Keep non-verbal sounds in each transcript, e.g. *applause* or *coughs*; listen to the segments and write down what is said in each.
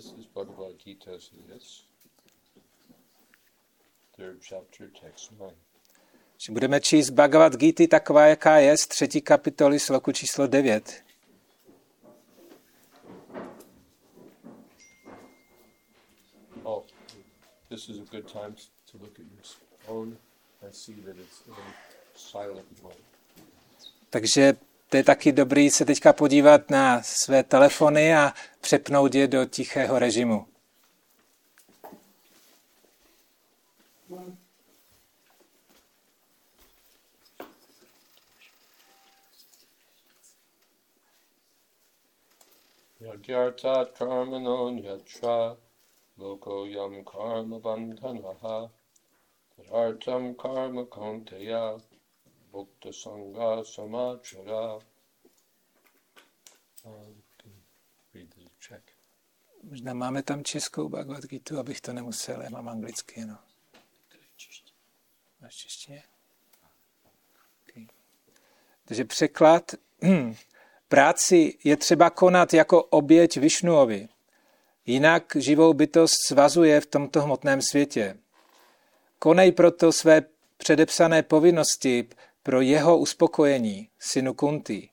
This is Bhagavad Gita, so yes. Third chapter, text 9. Že budeme číst Bhagavad Gita taková, jaká je, z třetí kapitoly sloku číslo 9. Oh, this is a good time to look at your phone and see that it's in silent mode. Takže to je taky dobrý se teďka podívat na své telefony a přepnout je do tichého režimu. Yagyartat karmano nyatra loko yam karma bandhanaha tadartam karma konteya bhukta sangha samachara. Možná máme tam českou Bhagavad Gita, abych to nemusel, já mám anglicky, no. Máš češtině? Okay. Takže překlad. Práci je třeba konat jako oběť Višnuovi. Jinak živou bytost svazuje v tomto hmotném světě. Konej proto své předepsané povinnosti pro jeho uspokojení, synu Kunti.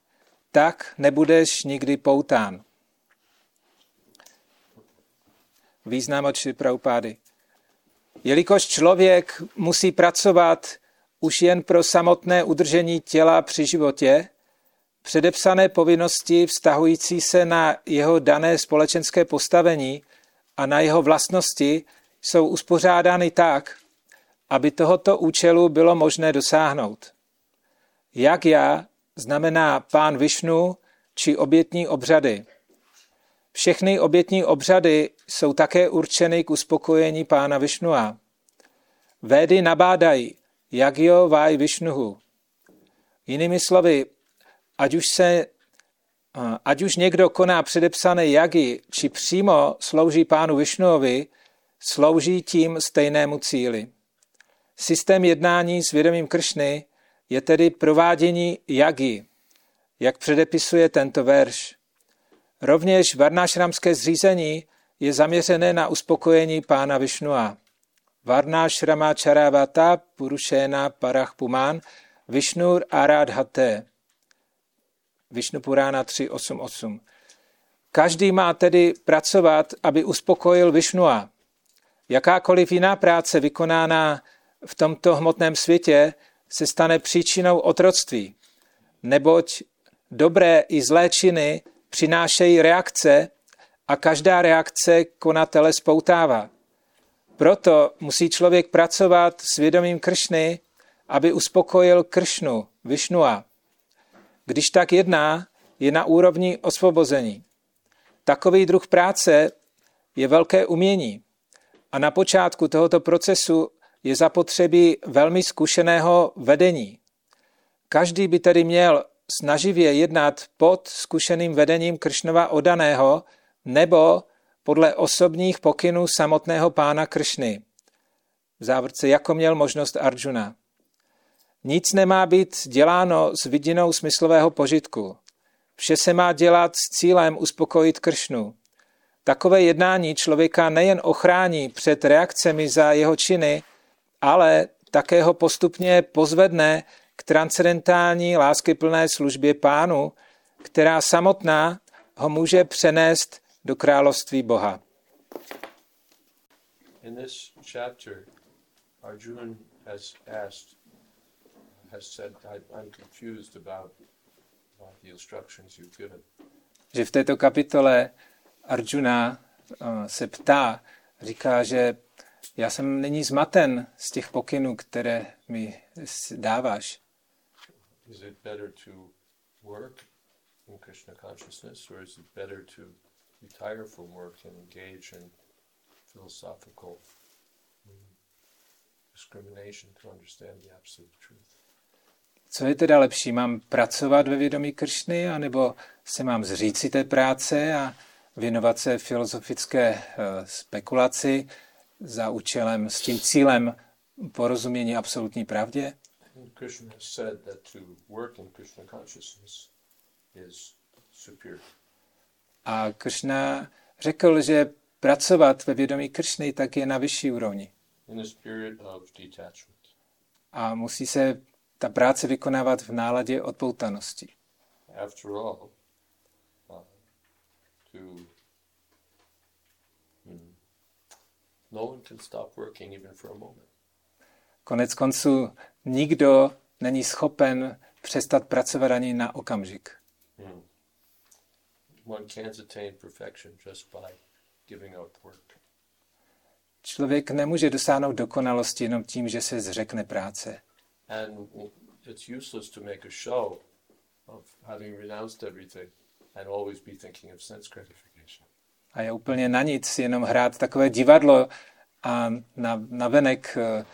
Tak nebudeš nikdy poután. Význam od Praupády. Jelikož člověk musí pracovat už jen pro samotné udržení těla při životě, předepsané povinnosti vztahující se na jeho dané společenské postavení a na jeho vlastnosti jsou uspořádány tak, aby tohoto účelu bylo možné dosáhnout. Jak já znamená pán Višnu či obětní obřady. Všechny obětní obřady jsou také určeny k uspokojení pána Višnua. Védy nabádají, jak jo vaj Višnuhu. Jinými slovy, ať už, se, ať už někdo koná předepsané jagy, či přímo slouží pánu Višnuovi, slouží tím stejnému cíli. Systém jednání s vědomím Kršny je tedy provádění jagy, jak předepisuje tento verš. Rovněž varnášramské zřízení je zaměřené na uspokojení pána Višnua. Varnášrama Charavata Purušena Parach Puman Vishnur Aradhate. Višnu Purána 3.8.8. Každý má tedy pracovat, aby uspokojil Višnua. Jakákoliv jiná práce vykonána v tomto hmotném světě se stane příčinou otroctví, neboť dobré i zlé činy přinášejí reakce a každá reakce konatele spoutává. Proto musí člověk pracovat s vědomím Kršny, aby uspokojil Kršnu, Višnua. Když tak jedná, je na úrovni osvobození. Takový druh práce je velké umění a na počátku tohoto procesu je zapotřebí velmi zkušeného vedení. Každý by tedy měl snaživě jednat pod zkušeným vedením Kršnova odaného nebo podle osobních pokynů samotného pána Kršny. V závorce jako měl možnost Arjuna. Nic nemá být děláno s vidinou smyslového požitku. Vše se má dělat s cílem uspokojit Kršnu. Takové jednání člověka nejen ochrání před reakcemi za jeho činy, ale také ho postupně pozvedne k transcendentální láskyplné službě pánu, která samotná ho může přenést do království Boha. In this chapter, Arjuna has asked, has said, I'm confused about the instructions you've given. Že v této kapitole Arjuna uh, se ptá, říká, že já jsem není zmaten z těch pokynů, které mi dáváš. Is it better to work in Krishna consciousness or is it better to retire from work and engage in philosophical mm, discrimination to understand the absolute truth? Co je teda lepší? Mám pracovat ve vědomí Kršny, anebo se mám zříci té práce a věnovat se filozofické uh, spekulaci za účelem, s tím cílem porozumění absolutní pravdě? Krishna said that to work in Krishna consciousness is superior. A Krishna řekl, že pracovat ve vědomí Kršny, tak je na vyšší úrovni. A musí se ta práce vykonávat v náladě odpoutanosti. After all, uh, to hmm, no one can stop working even for a moment. Konec konců nikdo není schopen přestat pracovat ani na okamžik. Hmm. One can't attain perfection just by giving up work. Člověk nemůže dosáhnout dokonalosti jenom tím, že se zřekne práce. And it's useless to make a show of having renounced everything and always be thinking of sense gratification. A je úplně na nic jenom hrát takové divadlo a na, na venek eh,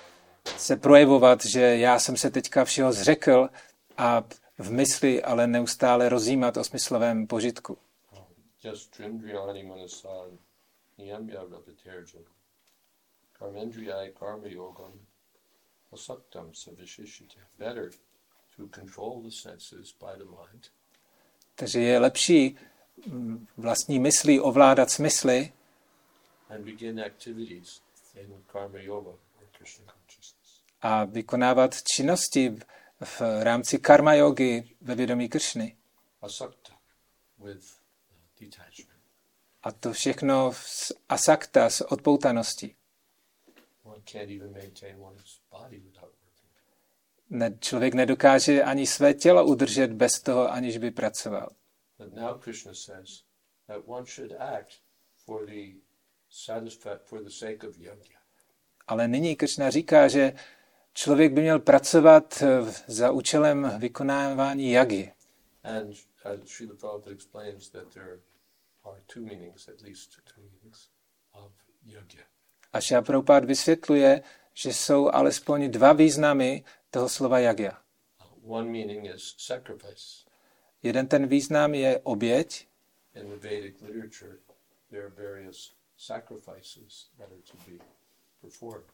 se projevovat, že já jsem se teďka všeho zřekl a v mysli ale neustále rozjímat o smyslovém požitku. Mind. Takže je lepší vlastní myslí ovládat smysly a vykonávat činnosti v- rámci karma jogy ve vědomí Kršny. Uh. A to všechno z asakta, z odpoutanosti. Ne, člověk nedokáže ani své tělo udržet bez toho, aniž by pracoval. But now Krishna says that one should act for the for the sake of yajna. Ale nyní Kršna říká, že člověk by měl pracovat eh, za účelem vykonávání jagy. And uh, Srila Prabhupada explains that there are two meanings, at least two meanings, of yajna. A Šaprapád vysvětluje, že jsou alespoň dva významy toho slova jagya. Uh, one meaning is sacrifice. Jeden ten význam je oběť. In the Vedic literature, there are various sacrifices that are to be performed.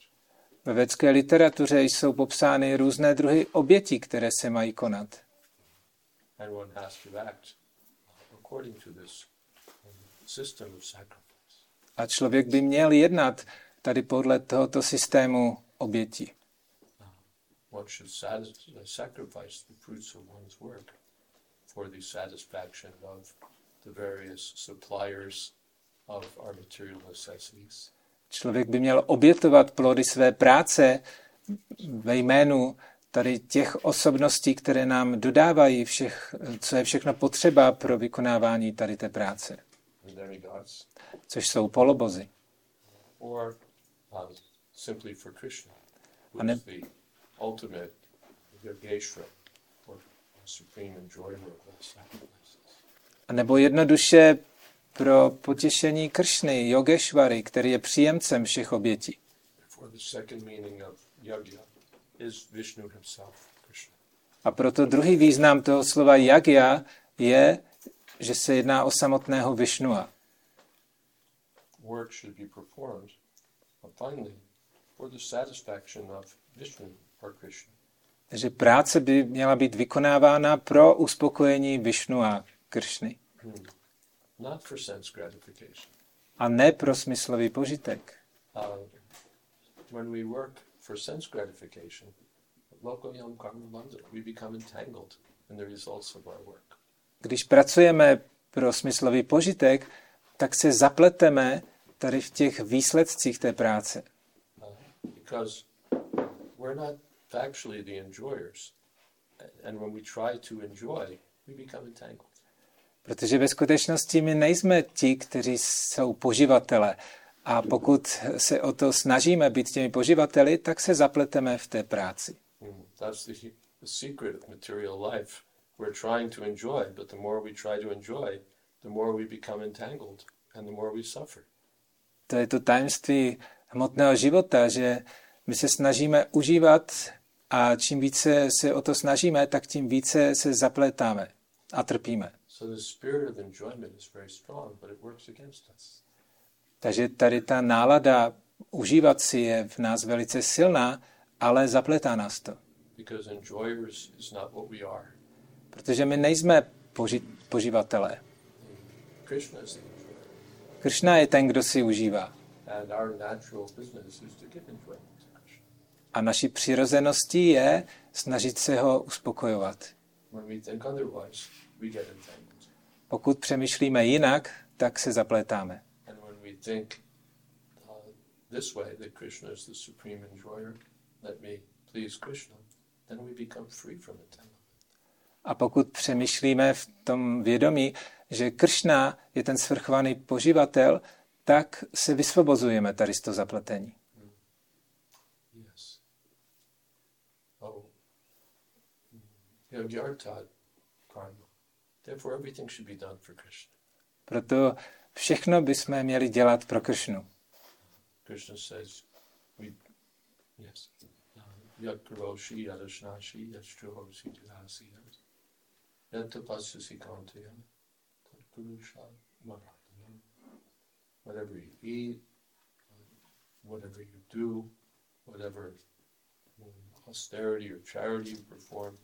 Ve vědecké literatuře jsou popsány různé druhy obětí, které se mají konat. A člověk by měl jednat tady podle tohoto systému obětí. One should sacrifice the fruits of one's work for the satisfaction of the various suppliers of our material necessities. Člověk by měl obětovat plody své práce ve jménu tady těch osobností, které nám dodávají všech, co je všechno potřeba pro vykonávání tady té práce, což jsou polobozy. or simply for Krishna, who is the ultimate yogeshwara, or supreme enjoyer of all sacrifices. A nebo jednoduše pro potěšení Kršny, Yogeshvary, který je příjemcem všech obětí. A proto druhý význam toho slova yagya je, že se jedná o samotného Vishnua. Work Takže práce by měla být vykonávána pro uspokojení Vishnua Kršny. Hmm. Not for sense gratification. A ne pro smyslový požitek. Uh, when we work for sense gratification, lokayam karma bandhana, we become entangled in the results of our work. Když pracujeme pro smyslový požitek, tak se zapleteme tady v těch výsledcích té práce. Uh, because we're not factually the enjoyers. And when we try to enjoy, we become entangled. Protože ve skutečnosti my nejsme ti, kteří jsou poživatele. A pokud se o to snažíme být těmi poživateli, tak se zapleteme v té práci. Mm, That's the, the secret of material life. We're trying to enjoy, but the more we try to enjoy, the more we become entangled and the more we suffer. To je to tajemství hmotného života, že my se snažíme užívat a čím více se o to snažíme, tak tím více se zapletáme a trpíme. Takže tady ta nálada užívat si je v nás velice silná, ale zapletá nás to. Protože my nejsme poži- poživatelé. Krishna je ten, kdo si užívá. A naší přirozeností je snažit se ho uspokojovat. Pokud přemýšlíme jinak, tak se zapletáme. Uh. A pokud přemýšlíme v tom vědomí, že Kršna je ten svrchovaný poživatel, tak se vysvobozujeme tady z toho zapletení. Proto všechno bychom měli dělat pro Kršnu. Krishna says, we, yes, yat karoshi yadashnashi yashtrohosi judasi yat tapasasi kantayam tat purusha maradhanam. Whatever you eat, whatever you do, whatever um, austerity or charity you perform,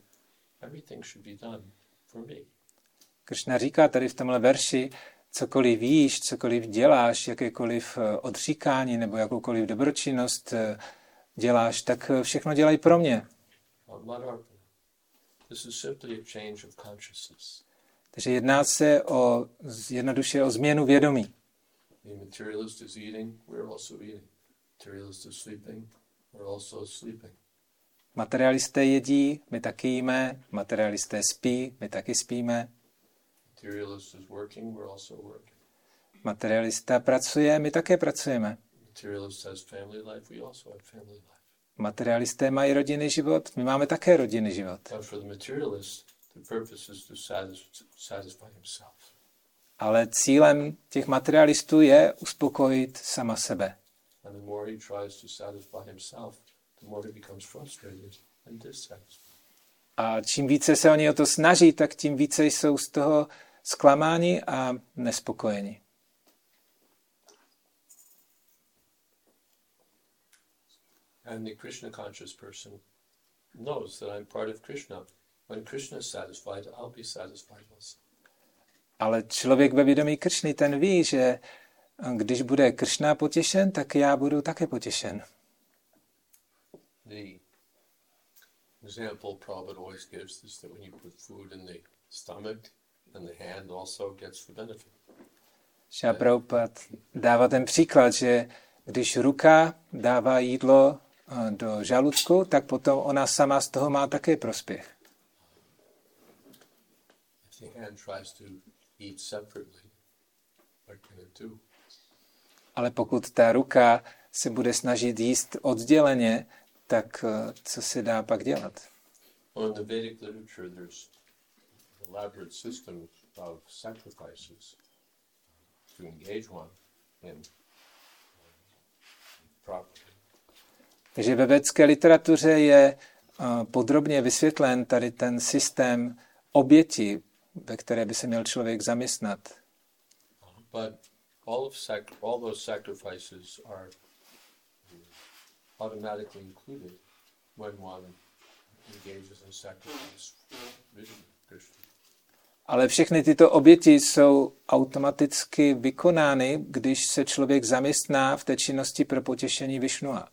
everything should be done for me. Kršna říká tady v tomhle verši, cokoliv víš, cokoliv děláš, jakékoliv eh, odříkání nebo jakoukoliv dobročinnost eh, děláš, tak eh, všechno dělají pro mě. Madarpana. This is simply a change of consciousness. Takže jedná se o, jednoduše o změnu vědomí. The materialist is eating, we're also eating. Materialist is sleeping, we're also sleeping. Materialisté jedí, my taky jíme, materialisté spí, my taky spíme. Materialista pracuje, my také pracujeme. Materialisté mají rodinný život, my máme také rodinný život. Ale cílem těch materialistů je uspokojit sama sebe. And the more he tries to satisfy himself, A čím více se oni o to snaží, tak tím více jsou z toho zklamáni a nespokojeni. And the Krishna conscious person knows that I'm part of Krishna. When Krishna is satisfied, I'll be satisfied also. Ale člověk ve vědomí Kršny, ten ví, že když bude Kršna potěšen, tak já budu také potěšen. The example Prabhupada always gives is that when you put food in the stomach, then the hand also gets the benefit. Šá Prabhupada dává ten příklad, že když ruka dává jídlo eh, do žaludku, tak potom ona sama z toho má také prospěch. Ale pokud ta ruka se bude snažit jíst odděleně, tak eh, co se dá pak dělat? Well, in the Vedic literature, there's elaborate systems of sacrifices to engage one in properly. Takže ve védské literatuře je eh, podrobně vysvětlen tady ten systém oběti, ve které by se měl člověk zaměstnat. But all of sac- all those sacrifices are automatically included when one engages in sacrifice vision Krishna. Ale všechny tyto oběti jsou automaticky vykonány, když se člověk zaměstná v té činnosti pro potěšení Višnua.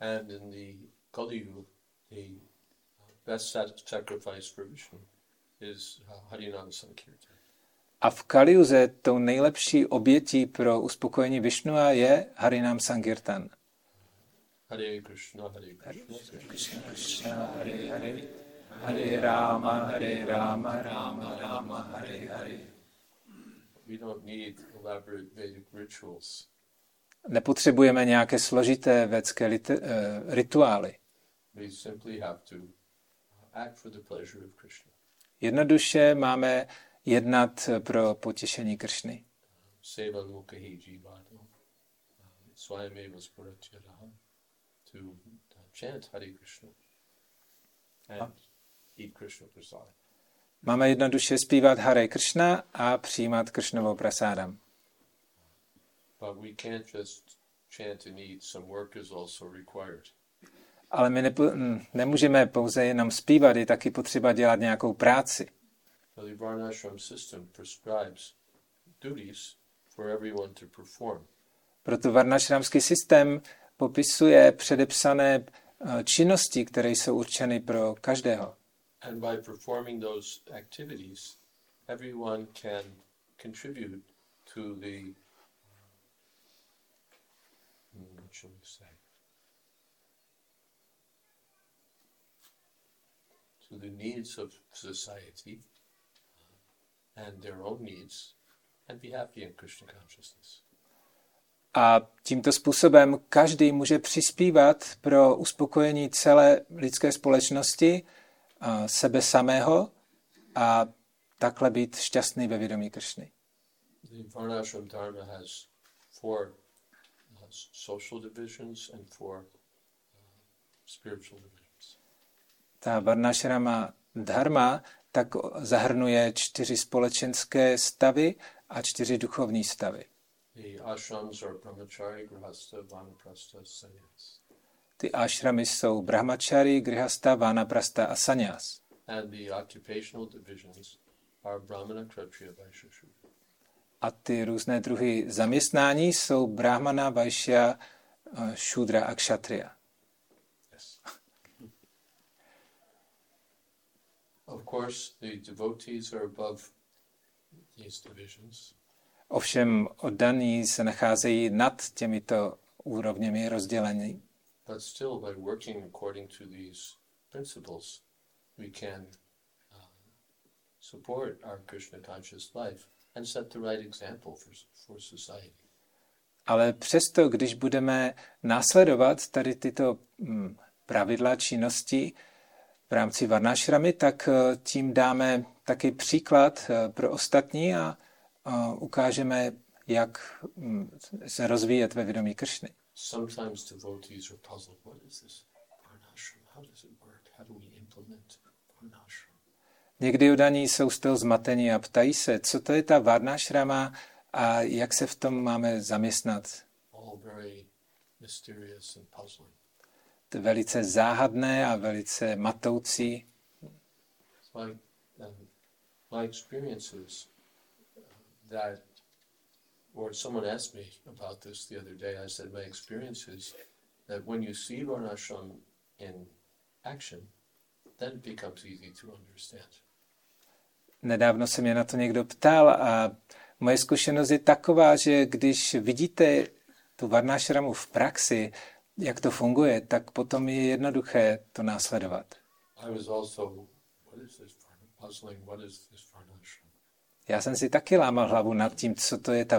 And in the Kali Yuga, the best sat- sacrifice for Vishnu is uh, Harinam Sankirtan. A v Kaliuze tou nejlepší obětí pro uspokojení Višnua je Harinam Sankirtan. Hare Krishna, Hare Krishna, Hare Hare, Hare Rama, Hare Rama, Rama Rama, Hare Hare. We don't need elaborate Vedic rituals. Nepotřebujeme nějaké složité lite- eh, rituály. We simply have to act for the pleasure of Krishna. Jednoduše máme jednat pro potěšení Kršny. Seva lokahi jivado. Swayameva spuratyadaha. To chant Hare Krishna and eat Krishna prasad. Máme jednoduše zpívat Hare Kršna a přijímat Kršnovou prasádam. But we can't just chant and eat. Some work is also required. Ale my nepo, mm, nemůžeme pouze jenom zpívat, je taky potřeba dělat nějakou práci. So the Varnashram system prescribes duties for everyone to perform. Proto varnašramský systém popisuje předepsané eh, činnosti, které jsou určeny pro každého. And by performing those activities, everyone can contribute to the, hmm, what shall we say? To the needs of society and their own needs and be happy in Krishna consciousness. A tímto způsobem každý může přispívat pro uspokojení celé lidské společnosti, a sebe samého a takhle být šťastný ve vědomí Kršny. Uh. Ta Varnashrama dharma tak zahrnuje čtyři společenské stavy a čtyři duchovní stavy. The ashrams are brahmachari, grihastha, vanaprastha, sannyas. Ty ashramy jsou brahmachari, grihasta, vanaprasta a sannyas. And the occupational divisions are brahmana, kshatriya, vaishya, shudra. A ty různé druhy zaměstnání jsou brahmana, vaishya, eh, šudra a kshatriya. Yes. of course, the devotees are above these divisions. Ovšem oddaní se nacházejí nad těmito úrovněmi rozdělení. But still, by working according to these principles, we can uh, support our Krishna conscious life and set the right example for, for society. Ale přesto, když budeme následovat tady tyto mm, pravidla činnosti v rámci Varnášramy, tak eh, tím dáme taky příklad eh, pro ostatní a a ukážeme, jak mm, se rozvíjet ve vědomí Kršny. Sometimes devotees are puzzled what is this Varnashram? How does it work? How do we implement Varnashram? Někdy udaní jsou z toho zmatení a ptají se, co to je ta Varnášrama a jak se v tom máme zaměstnat. To je velice záhadné a velice matoucí. Like um, my experiences that, or someone asked me about this the other day. I said my experience is that when you see Varnashram in action, then it becomes easy to understand. Nedávno se mě na to někdo ptal a moje zkušenost je taková, že když vidíte tu Varnášramu v praxi, jak to funguje, tak potom je jednoduché to následovat. I was also, what is this Varna- puzzling? What is this Varnashram? Já jsem si taky lámal hlavu nad tím, co to je ta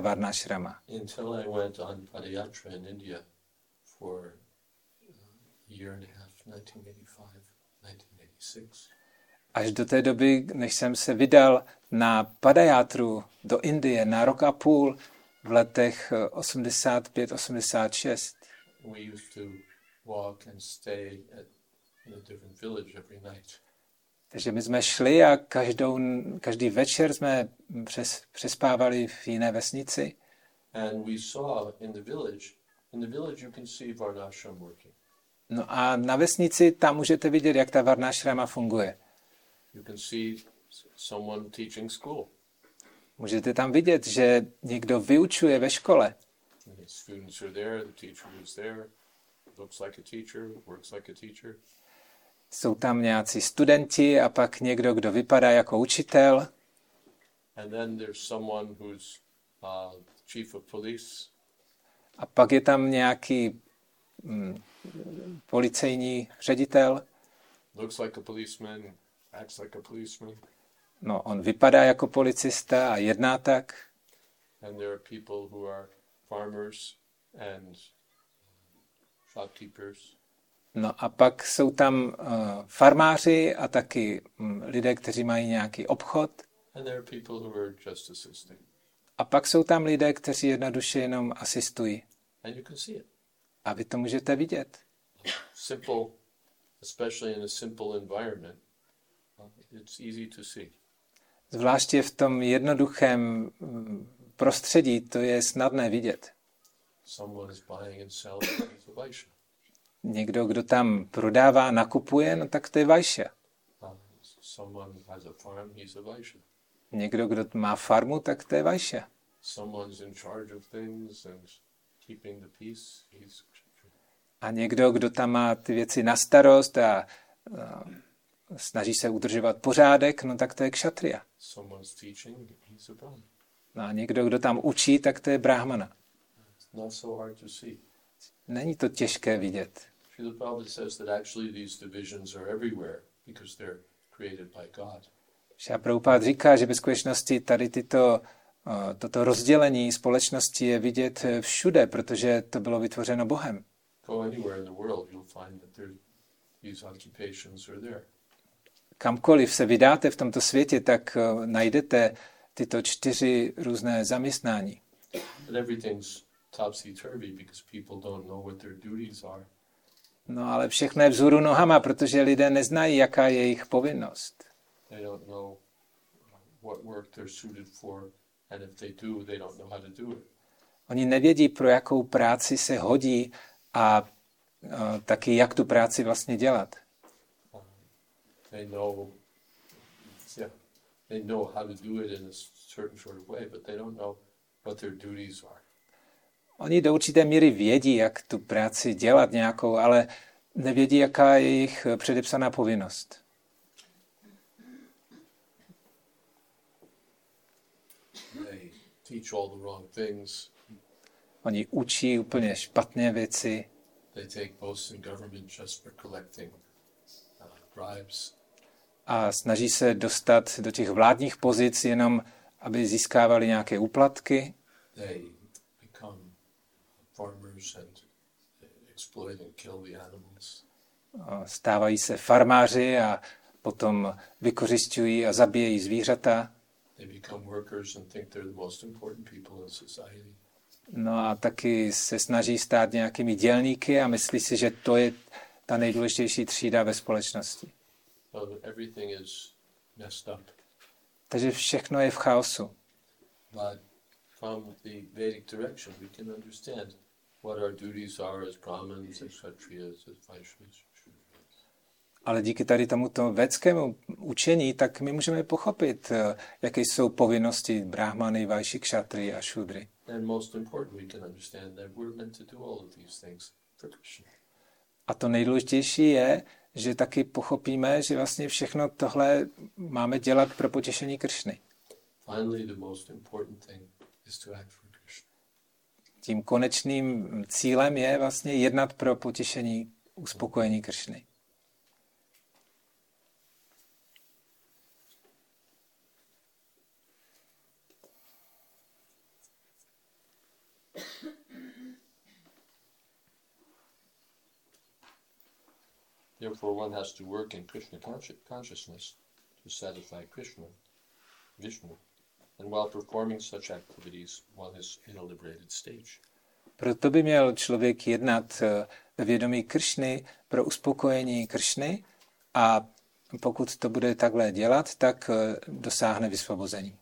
India for uh, a year and a half, 1985, 1986. Až do té doby, než jsem se vydal na Padajátru do Indie na rok a půl v letech eh, 85-86, We used to walk and stay at, in a different village every night. Takže my jsme šli a každou, každý večer jsme přes, přespávali v jiné vesnici. And we saw in the village, in the village you can see Varnashram working. No a na vesnici tam můžete vidět, jak ta Varnášrama funguje. You can see someone teaching school. Můžete tam vidět, že někdo vyučuje ve škole. The students are there, the teacher is there, looks like a teacher, works like a teacher. Jsou tam nějací studenti a pak někdo, kdo vypadá jako učitel. And then there's someone who's uh, chief of police, A pak je tam nějaký mm, policejní ředitel. looks like a policeman, acts like a policeman. No, on vypadá jako policista a jedná tak. And there are people who are farmers and shopkeepers. No a pak jsou tam uh, farmáři a taky mm, lidé, kteří mají nějaký obchod. And there are who are just. A pak jsou tam lidé, kteří jednoduše jenom asistují. And you can see it. A vy to můžete vidět. Simple, especially in a simple environment, uh, it's easy to see. Zvláště v tom jednoduchém mm, prostředí to je snadné vidět. Someone is buying and selling. Někdo, kdo tam prodává, nakupuje, no tak to je Vaishya. Někdo, kdo má farmu, tak to je he's A někdo, kdo tam má ty věci na starost a, a snaží se udržovat pořádek, no tak to je kšatria. No a někdo, kdo tam učí, tak to je brahmana. Není to těžké vidět. Srila Prabhupada says that actually these divisions are everywhere because they're created by God. Šá Prabhupád říká, že ve skutečnosti tady tyto, uh, toto rozdělení společnosti je vidět eh, všude, protože to bylo vytvořeno Bohem. Kamkoliv se vydáte v tomto světě, tak uh, najdete tyto čtyři různé zaměstnání. But everything's topsy-turvy because people don't know what their duties are. No ale všechno je vzhůru nohama, protože lidé neznají, jaká je jejich povinnost. Oni nevědí, pro jakou práci se hodí a taky, jak tu práci vlastně dělat. They know, yeah, they know how to do it in a certain sort of way, but they don't know what their duties are. Oni do určité míry vědí, jak tu práci dělat nějakou, ale nevědí, jaká je jejich předepsaná povinnost. They teach all the wrong things. Oni učí úplně špatné věci They take posts in government just for collecting uh, bribes. a snaží se dostat do těch vládních pozic jenom, aby získávali nějaké úplatky. They become farmers and exploit and kill the animals. A Stávají se farmáři a potom vykořišťují a zabíjejí zvířata. They become workers and think they're the most important people in society. No a taky se snaží stát nějakými dělníky a myslí si, že to je ta nejdůležitější třída ve společnosti. Takže všechno je v chaosu. But from the Vedic direction, we can understand what our duties are as Brahmins, as Kshatriyas, as Vaishyas. Ale díky tady tomuto védskému učení, tak my můžeme pochopit, eh, jaké jsou povinnosti brahmany, vajši, kšatry a šudry. A to nejdůležitější je, že taky pochopíme, že vlastně všechno tohle máme dělat pro potěšení Kršny. Finally, the most important thing is to act for. Tím konečným cílem je vlastně jednat pro potěšení, uspokojení Kršny. Therefore, one has to work in Krishna consci- consciousness to satisfy Krishna, Vishnu. And while performing such activities, one is in a liberated stage. Proto by měl člověk jednat eh, ve vědomí Kršny pro uspokojení Kršny a pokud to bude takhle dělat, tak eh, dosáhne vysvobození.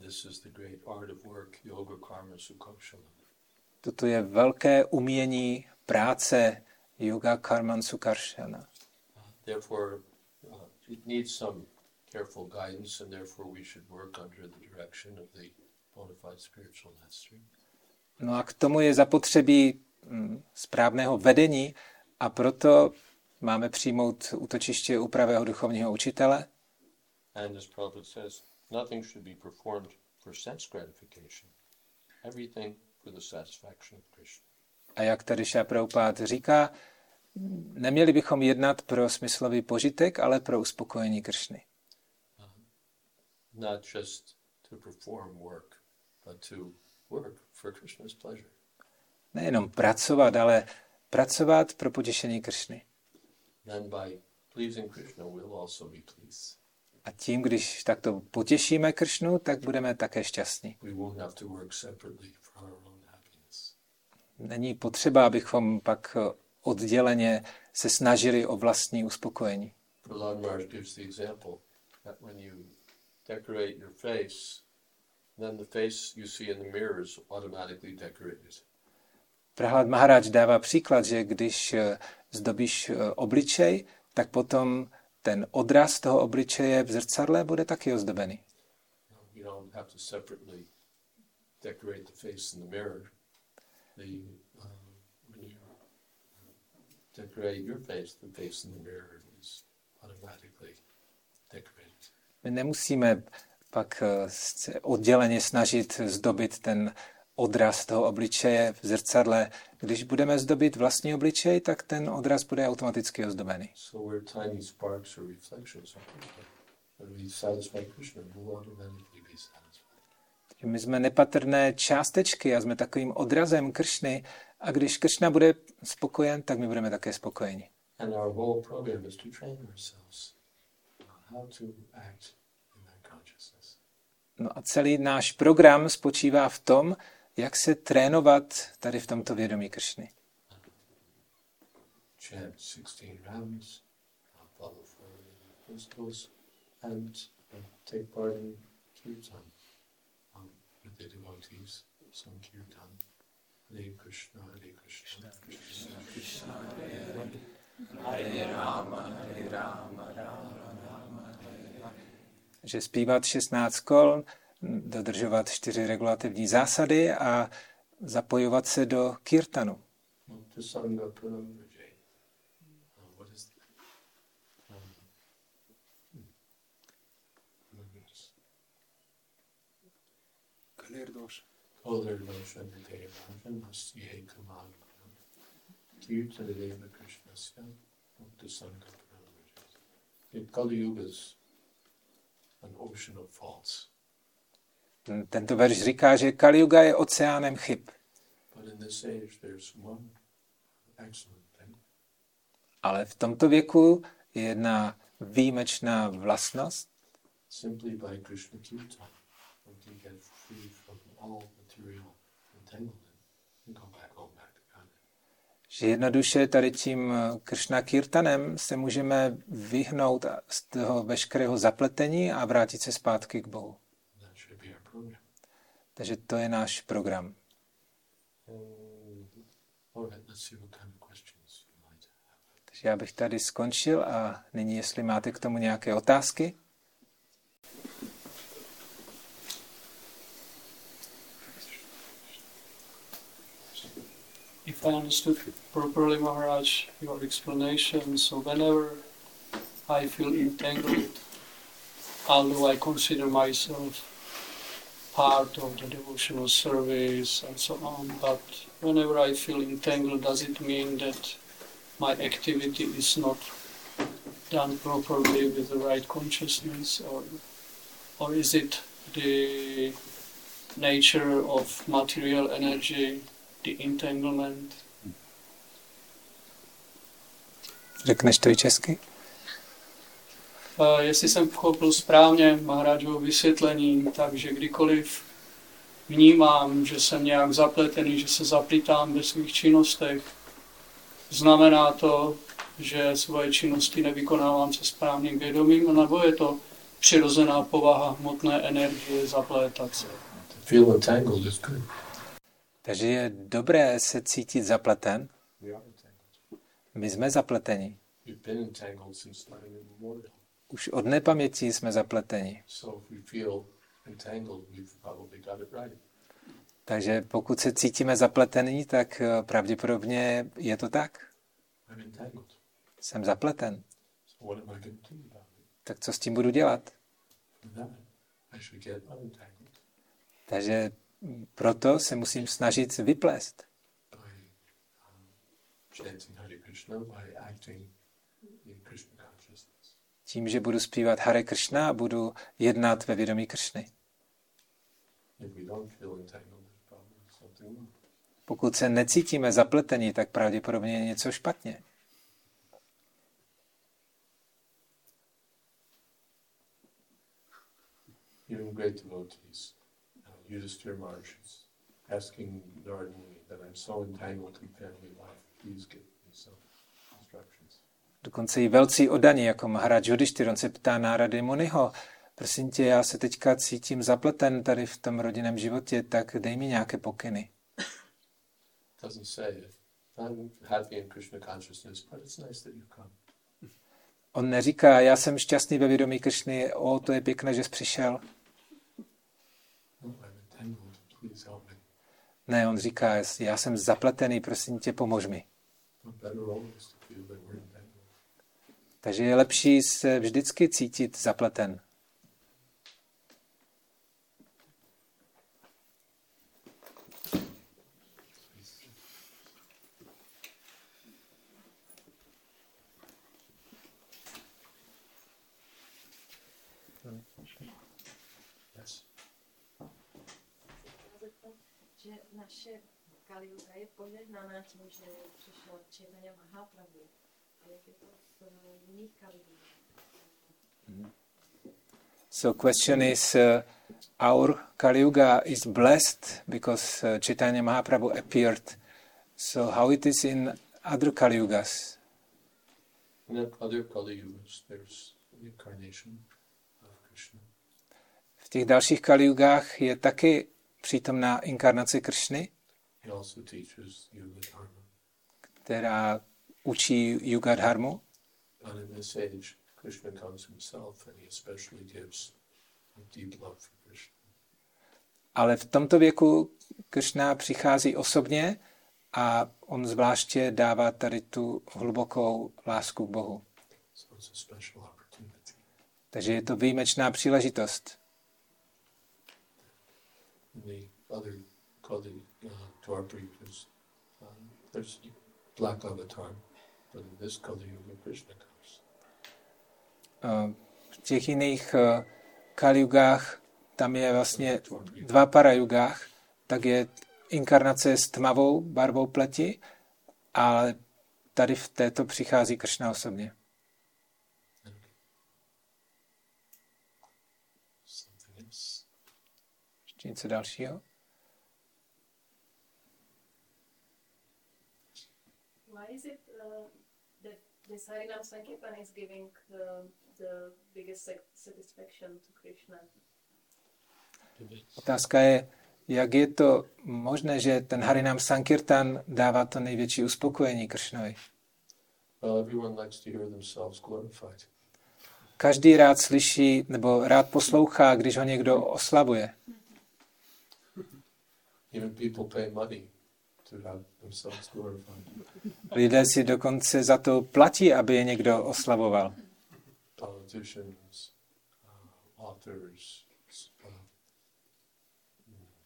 This is the great art of work, yoga, karma, sukhaushala. Toto je velké umění práce yoga karman sukarshana. Therefore, uh, it needs some careful guidance, and therefore we should work under the direction of the bona fide spiritual master. No a k tomu je zapotřebí mm, správného vedení a proto máme přijmout útočiště u pravého duchovního učitele. And as Prabhupada says, nothing should be performed for sense gratification. Everything for the satisfaction of Krishna. A jak tady Šapraupát říká, neměli bychom jednat pro smyslový požitek, ale pro uspokojení Kršny. Not just to perform work, but to work for Krishna's pleasure. Nejenom pracovat, ale pracovat pro potěšení Kršny. Then by pleasing Krishna, we'll also be pleased. A tím, když takto potěšíme Kršnu, tak budeme také šťastní. We won't have to work separately for our own happiness. Není potřeba, abychom pak odděleně se snažili o vlastní uspokojení. Prahlad Maharaj gives the example that when you decorate your face, then the face you see in the mirror is automatically decorated. Prahlad Maharaj dává příklad, že když eh, zdobíš eh, obličej, tak potom ten odraz toho obličeje v zrcadle bude taky ozdobený. You don't have to separately decorate the face in the mirror, the um, when you decorate your face, the face in the mirror is automatically. My nemusíme pak eh, odděleně snažit zdobit ten odraz toho obličeje v zrcadle. Když budeme zdobit vlastní obličej, tak ten odraz bude automaticky ozdobený. So satisfied. My jsme nepatrné částečky a jsme takovým odrazem Kršny a když Kršna bude spokojen, tak my budeme také spokojeni. And our whole program is to train ourselves No a celý náš program spočívá v tom, jak se trénovat tady v tomto vědomí Kršny. Chant 16 rounds, follow four principles, and take part in kirtan with the devotees, some kirtan. Hare Krishna, Hare Krishna, Krishna Krishna, Že zpívat 16 kol, dodržovat čtyři regulativní zásady a zapojovat se do kirtanu. Mukta Sangha Pranamraje. Uh, what is that? Um, hmm. Oh my goodness. Kolar Dosha Kirtana Deva Krishnasya Mukta Sangha Pranamraje. Kali Yuga is an ocean of faults, Tento verš říká, že Kali Yuga je oceánem chyb. but in this age there's one excellent thing. Ale v tomto věku je jedna výjimečná vlastnost, Simply by Krishna Kirtan, can get free from all material entanglement and go back home back to God. Že jednoduše tady tím Kršna Kirtanem se můžeme vyhnout z toho veškerého zapletení a vrátit se zpátky k Bohu. Takže to je náš program. Have. Takže já bych tady skončil a nyní, jestli máte k tomu nějaké otázky. I understood. Properly, Maharaj, your explanation, so whenever I feel entangled, although I consider myself part of the devotional service and so on, but whenever I feel entangled, does it mean that my activity is not done properly with the right consciousness, or, or is it the nature of material energy the entanglement. Řekneš to i česky? Uh, jestli jsem pochopil správně Maharážovo vysvětlení, takže kdykoliv vnímám, že jsem nějak zapletený, že se zaplítám ve svých činnostech, znamená to, že svoje činnosti nevykonávám se správným vědomím, nebo je to přirozená povaha hmotné energie zaplétat se. Feel entangled is good. Takže je dobré se cítit zapleten. My jsme zapleteni. Už od nepaměti jsme zapleteni. Takže pokud se cítíme zapletení, tak eh, pravděpodobně je to tak. Jsem zapleten. Tak co s tím budu dělat? Takže proto se musím snažit vyplést. Tím, že budu zpívat Hare Krishna a budu jednat ve vědomí Kršny. Pokud se necítíme zapletení, tak pravděpodobně je něco špatně. Even great devotees, Yudhisthira Maharaj is asking Muni that I'm so entangled in family life, please give me some instructions. Dokonce i velcí odaní, jako Maharaj Yudhishthir, on se ptá Nárady Muniho, prosím tě, já se teďka cítím zapleten tady v tom rodinném životě, tak dej mi nějaké pokyny. *coughs* Doesn't say it. I'm happy in Krishna consciousness, but it's nice that you come. On neříká, já jsem šťastný ve vědomí Kršny, o, to je pěkné, že jsi přišel. No, I'm entangled. please help me. Ne, on říká, já jsem zapletený, prosím tě, pomož mi. We're entangled. Takže je lepší se vždycky cítit zapleten. Že naše Kaliuga je požehnaná tím, že přišel Chaitanya Mahaprabhu. A jak je to v eh, jiných Kaliugách? So question is, uh, our Kali Yuga is blessed because uh, Chaitanya Mahaprabhu appeared. So how it is in other Kali Yugas? And then other Kali Yugas, there's incarnation of Krishna. V těch dalších Kali Yugách je taky přítomná inkarnace Kršny, která učí Yuga Dharmu. Ale v tomto věku Kršna přichází osobně a on zvláště dává tady tu hlubokou lásku k Bohu. Takže je to výjimečná příležitost. The other Kali uh, Dwaparikas, um, there's black avatar, but in this Kali Yuga, Krishna comes. Eh, V těch jiných eh, Kali-yugách, tam je vlastně dva parajugách, tak je inkarnace s tmavou barvou pleti, ale tady v této přichází Kršna osobně. Something else. Ještě něco dalšího? Why is it uh, that this Harinam Sankirtan is giving the, the biggest satisfaction to Krishna? Otázka je, jak je to možné, že ten Harinam Sankirtan dává to největší uspokojení Kršnovi. Well, everyone likes to hear themselves glorified. Každý rád slyší nebo rád poslouchá, když ho někdo oslavuje. Even people pay money to have themselves glorified. Lidé si dokonce za to platí, aby je někdo oslavoval. Politicians, uh, authors, uh,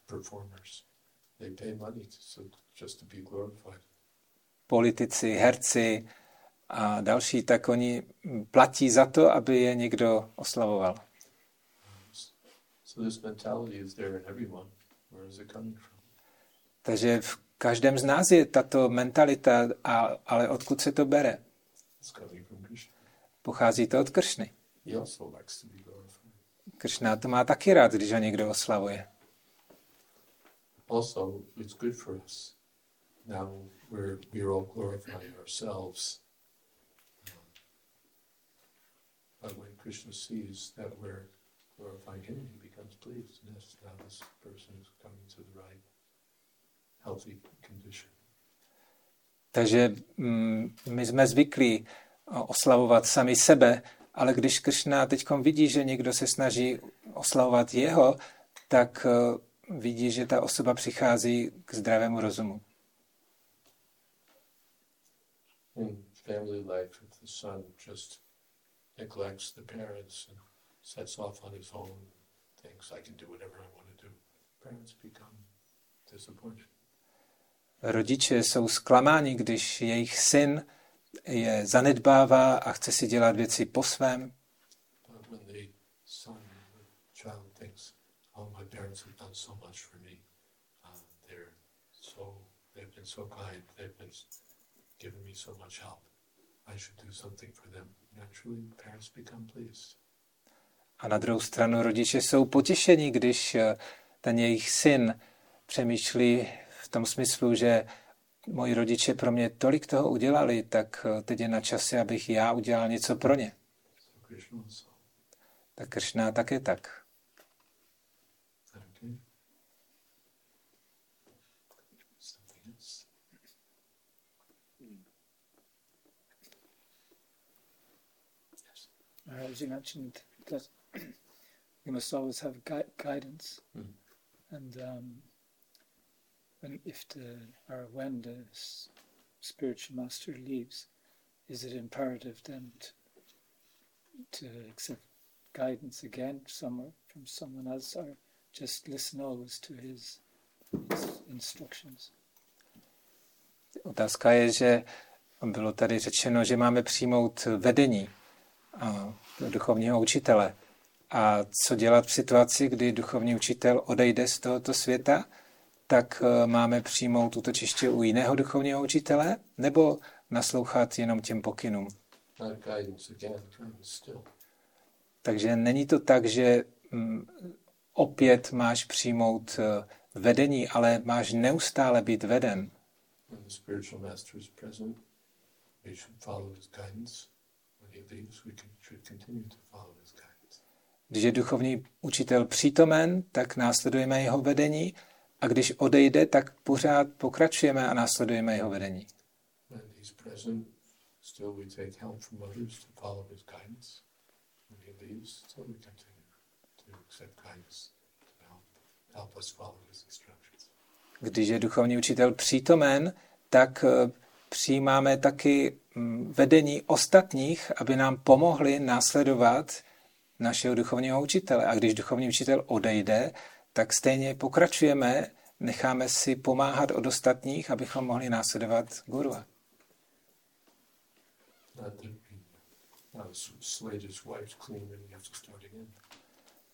performers, they pay money to, so just to be glorified. Politici, herci a další, tak oni platí za to, aby je někdo oslavoval. So this mentality is there in everyone. Where is it coming from? Takže v každém z nás je tato mentalita, a, ale odkud se to bere? Pochází to od Kršny. Kršna to má taky rád, když ho někdo oslavuje. Also, it's good for us. Now we're we're all glorifying ourselves. But when Krishna sees that we're glorifying him, he becomes pleased. Yes, now this person is coming to the right. Takže mm, my jsme zvyklí o, oslavovat sami sebe, ale když Kršna teď vidí, že někdo se snaží oslavovat jeho, tak eh, vidí, že ta osoba přichází k zdravému rozumu. In family life, if the son just neglects the parents and sets off on his own, thinks I can do whatever I want to do, parents become disappointed. Rodiče jsou zklamáni, když jejich syn je zanedbává a chce si dělat věci po svém. Pleased. A na druhou stranu rodiče jsou potěšeni, když eh, ten jejich syn přemýšlí v tom smyslu, že moji rodiče pro mě tolik toho udělali, tak eh, teď je na čase, abych já udělal něco pro ně. Tak Kršná také tak. As you mentioned, that we must always have gui- guidance, Mhm. and um, when if the or when the spiritual master leaves, is it imperative then to, to accept guidance again somewhere from someone else, or just listen always to his, his instructions? Otázka je, že bylo tady řečeno, že máme přijmout vedení duchovního učitele. A co dělat v situaci, kdy duchovní učitel odejde z tohoto světa, tak eh, máme přijmout útočiště u jiného duchovního učitele, nebo naslouchat jenom těm pokynům. Takže není to tak, že mm, opět máš přijmout eh, vedení, ale máš neustále být veden. Když je duchovní učitel přítomen, tak následujeme jeho vedení a když odejde, tak pořád pokračujeme a následujeme jeho vedení. Když je duchovní učitel přítomen, tak eh, přijímáme taky mm, vedení ostatních, aby nám pomohli následovat našeho duchovního učitele. A když duchovní učitel odejde, tak stejně pokračujeme, necháme si pomáhat od ostatních, abychom mohli následovat again.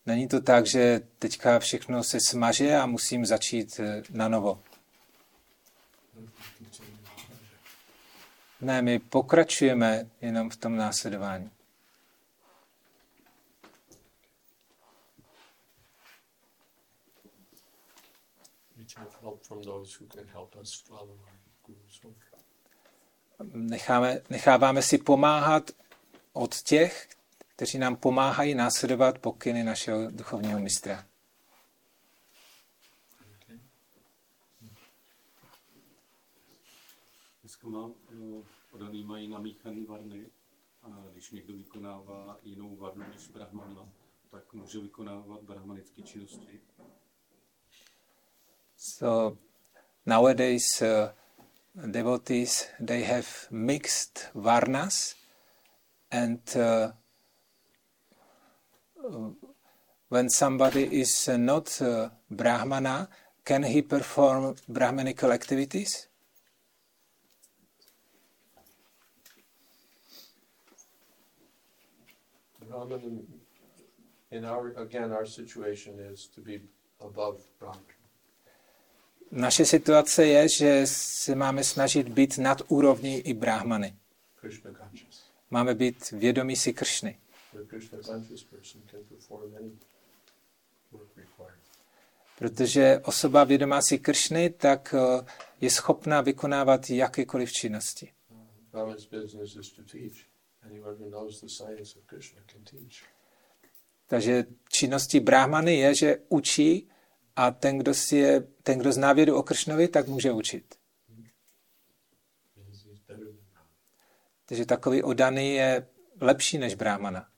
Není to tak, že teďka všechno se smaže a musím začít eh, na novo. Ne, my pokračujeme jenom v tom následování. We take help from those who can help us follow our Guru's work. Necháme, necháváme si pomáhat od těch, kteří nám pomáhají následovat pokyny našeho duchovního mistra. Okay? Dneska mám no, podaný mají namíchaný varny a když někdo vykonává jinou varnu než brahmana, tak může vykonávat brahmanické činnosti. So nowadays uh, devotees they have mixed varnas and uh, uh, when somebody is uh, not uh, brahmana can he perform brahmanical activities in our, again, our situation is to be above Brahman. Naše situace je, že se máme snažit být nad úrovní i brahmany. Máme být vědomí si Kršny. Protože osoba vědomá si Kršny, tak eh, je schopná vykonávat jakékoliv činnosti. Teach. Takže činností brahmany je, že učí a ten, kdo, si je, ten, kdo zná vědu o Kršnovi, tak může učit. Takže takový odaný je lepší než brahmana.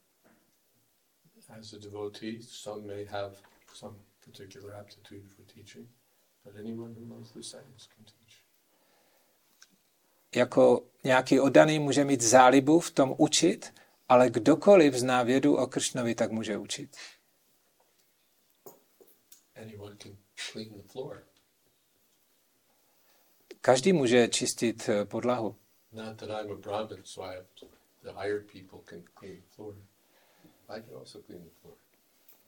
As a devotee, some may have some particular aptitude for teaching, but anyone who knows the science can teach. Jako nějaký odaný může mít zálibu v tom učit, ale kdokoliv zná vědu o Kršnovi, tak může učit. Anyone can clean the floor. Každý může čistit eh, podlahu. Not that I'm a Brahmin, so I have the hired people can clean the floor. I can also clean the floor.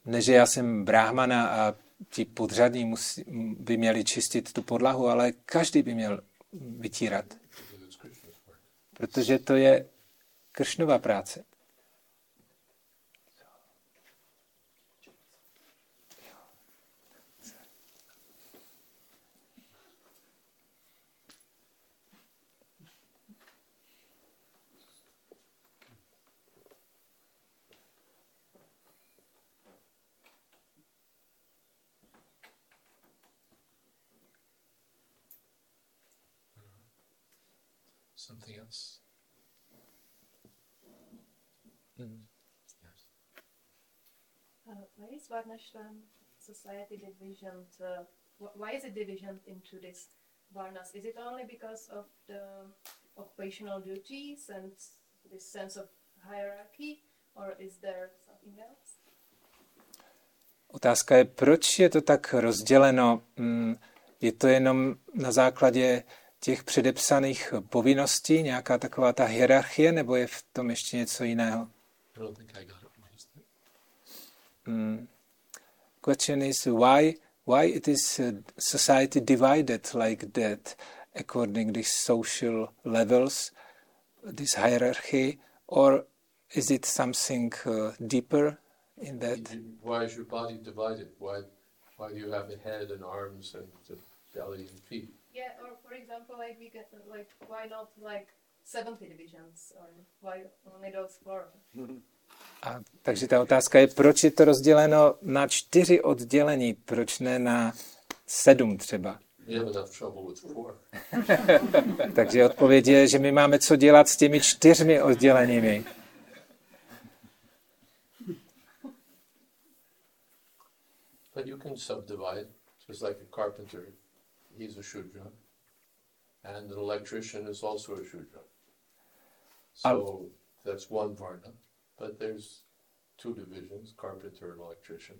Ne, že já jsem brahmana a ti podřadní musí, by měli čistit tu podlahu, ale každý by měl vytírat, protože to je Kršnova práce. Something else? Yes. Uh, why is Varnashram society division uh, wh- why is it division into this varnas? Is it only because of the occupational duties and this sense of hierarchy, or is there something else? Otázka je, proč je to tak rozděleno? Mm, Je to jenom na základě těch předepsaných povinností, nějaká taková ta hierarchie, nebo je v tom ještě něco jiného? I don't think I got it. What is that? Mm. Question is why why it is uh, society divided like that according these social levels, this hierarchy, or is it something uh, deeper in that? Why is your body divided? Why, why do you have a head and arms and the belly and feet? Yeah, or for example, like we get like why not like seventy divisions, or why only those four? *laughs* A, takže ta otázka je, proč je to rozděleno na čtyři oddělení, proč ne na sedm třeba? *laughs* Takže odpověď je, že my máme co dělat s těmi čtyřmi odděleními. But you can subdivide, just like a carpenter, he's a Shudra, and an electrician is also a Shudra. So oh. that's one Varna, but there's two divisions, carpenter and electrician.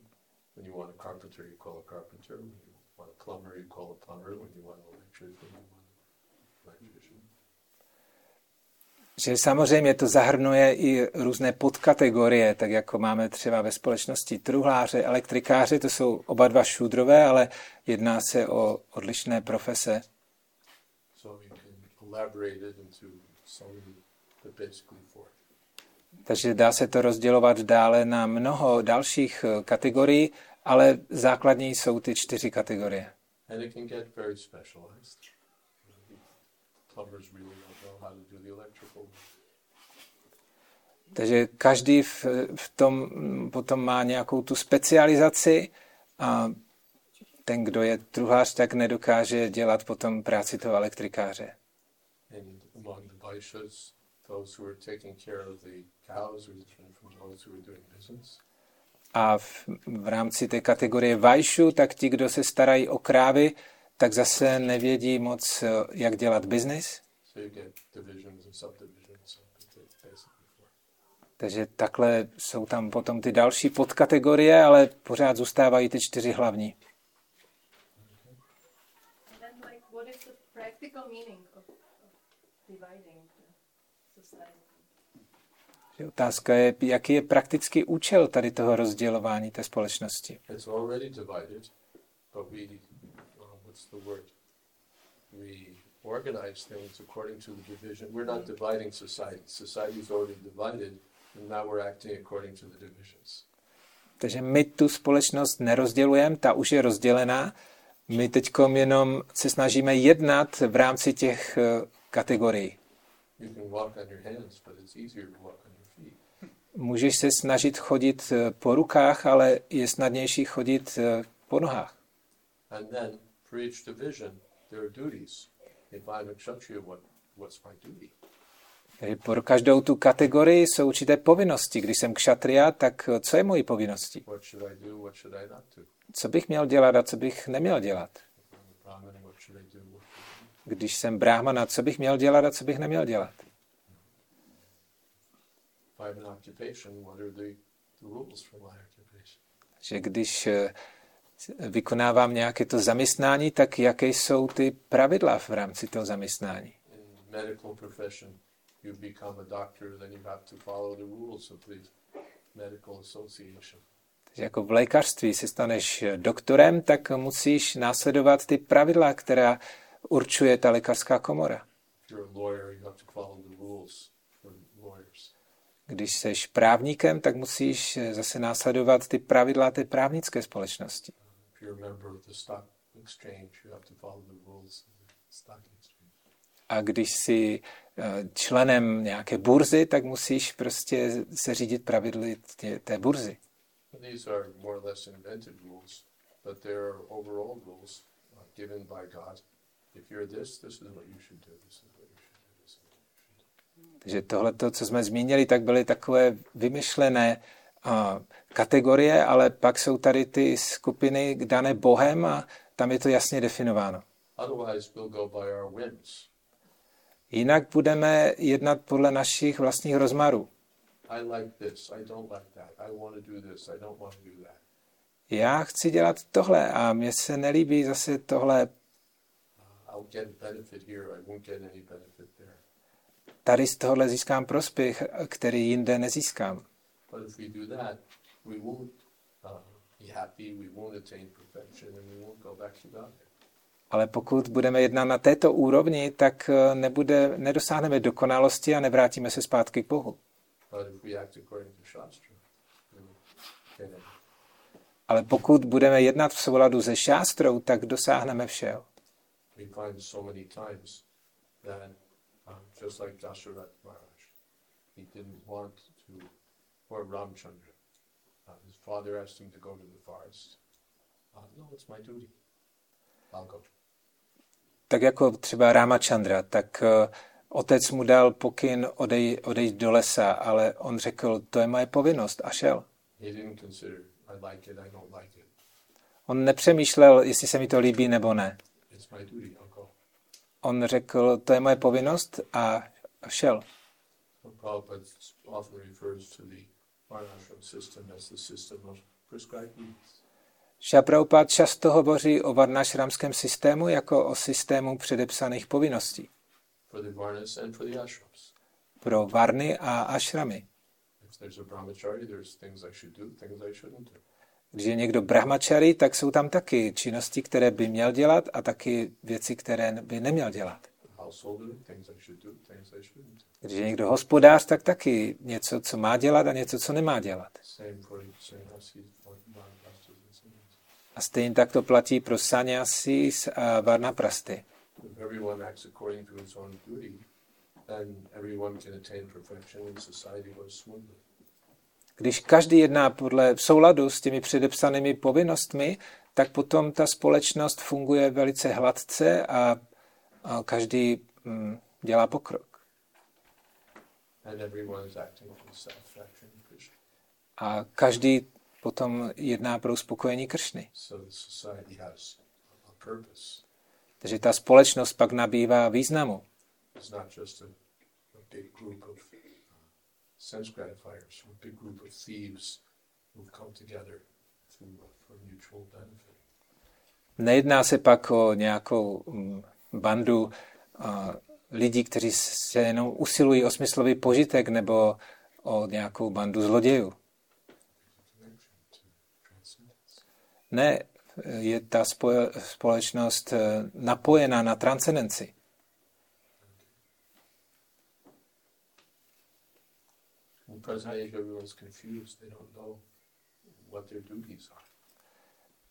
When you want a carpenter, you call a carpenter. When you want a plumber, you call a plumber. When you want an electrician, you want an electrician. Že samozřejmě to zahrnuje i různé podkategorie, tak jako máme třeba ve společnosti truhláře, elektrikáře, to jsou oba dva šudrové, ale jedná se o odlišné profese. It. Takže dá se to rozdělovat dále na mnoho dalších eh, kategorií, ale základní jsou ty čtyři kategorie. And it can get very specialized. Plumbers really don't know how to do the electrical. work. Takže každý v, v tom potom má nějakou tu specializaci a ten, kdo je truhlář, tak nedokáže dělat potom práci toho elektrikáře. A v, v rámci té kategorie vajšu, tak ti, kdo se starají o krávy, tak zase nevědí moc, jak dělat biznis. So you get divisions and subdivisions. So it's basically four. Takže takhle jsou tam potom ty další podkategorie, ale pořád zůstávají ty čtyři hlavní. Otázka je, jaký je praktický účel tady toho rozdělování té společnosti. It's already divided, but we, uh, what's the word? We organize things according to the division. We're not dividing society. Society is already divided, and now we're acting according to the divisions. Takže my tu společnost nerozdělujeme, ta už je rozdělená. My teď jenom se snažíme jednat v rámci těch kategorií. You can walk on your hands, but it's easier to walk on your feet. Můžeš se snažit chodit eh, po rukách, ale je snadnější chodit eh, po nohách. And then, for each division, there are duties. If I'm a what, what's my duty? Pro každou tu kategorii jsou určité povinnosti. Když jsem kšatria, tak co je mojí povinností? Co bych měl dělat a co bych neměl dělat? Když jsem brahmana, co bych měl dělat a co bych neměl dělat? Že když eh, vykonávám nějaké to zaměstnání, tak jaké jsou ty pravidla v rámci toho zaměstnání? In medical profession, you become a doctor, then you have to follow the rules of the medical association. Takže jako v lékařství se staneš doktorem, tak musíš následovat ty pravidla, která určuje ta lékařská komora. If you're a lawyer, you have to follow the rules for lawyers. Když jsi právníkem, tak musíš zase následovat ty pravidla té právnické společnosti. A když jsi členem nějaké burzy, tak musíš prostě se řídit pravidly tě- té burzy. Uh. Takže tohle, co jsme zmínili, tak byly takové vymyšlené a, kategorie, ale pak jsou tady ty skupiny dané Bohem a tam je to jasně definováno. Otherwise, we'll go by our whims. Jinak budeme jednat podle našich vlastních rozmarů. Já chci dělat tohle a mně se nelíbí zase tohle. Tady z tohohle získám prospěch, který jinde nezískám. Uh, be happy. We won't attain perfection, and we won't go back to God. Ale pokud budeme jednat na této úrovni, tak eh, nebude, nedosáhneme dokonalosti a nevrátíme se zpátky k Bohu. Ale pokud budeme jednat v souladu se šástrou, tak dosáhneme všeho. Um, uh, his father asked him to go to the forest. Uh, no, it's my duty. I'll go. Tak jako třeba Ramachandra, tak eh, otec mu dal pokyn odej, odejít do lesa, ale on řekl, to je moje povinnost a šel. On nepřemýšlel, jestli se mi to líbí nebo ne. On řekl, to je moje povinnost a šel. Prabhupada often refers to the Varnashram system as the system of prescribed needs. Šapraupat často hovoří o varnašramském systému jako o systému předepsaných povinností pro varny a ašramy. Když je někdo brahmačary, tak jsou tam taky činnosti, které by měl dělat a taky věci, které by neměl dělat. Když je někdo hospodář, tak taky něco, co má dělat a něco, co nemá dělat. Same for sannyasis, for varnastas and sannyas. A stejně tak to platí pro sanyasis a varnaprasty. Když každý jedná podle v souladu s těmi předepsanými povinnostmi, tak potom ta společnost funguje velice hladce a, a každý mm, dělá pokrok. A každý potom jedná pro uspokojení Kršny. Takže ta společnost pak nabývá významu. Uh, benefit. Nejedná se pak o nějakou mm, bandu a, lidí, kteří se jenom usilují o smyslový požitek nebo o nějakou bandu zlodějů. Ne, je ta společnost eh, napojená na transcendenci.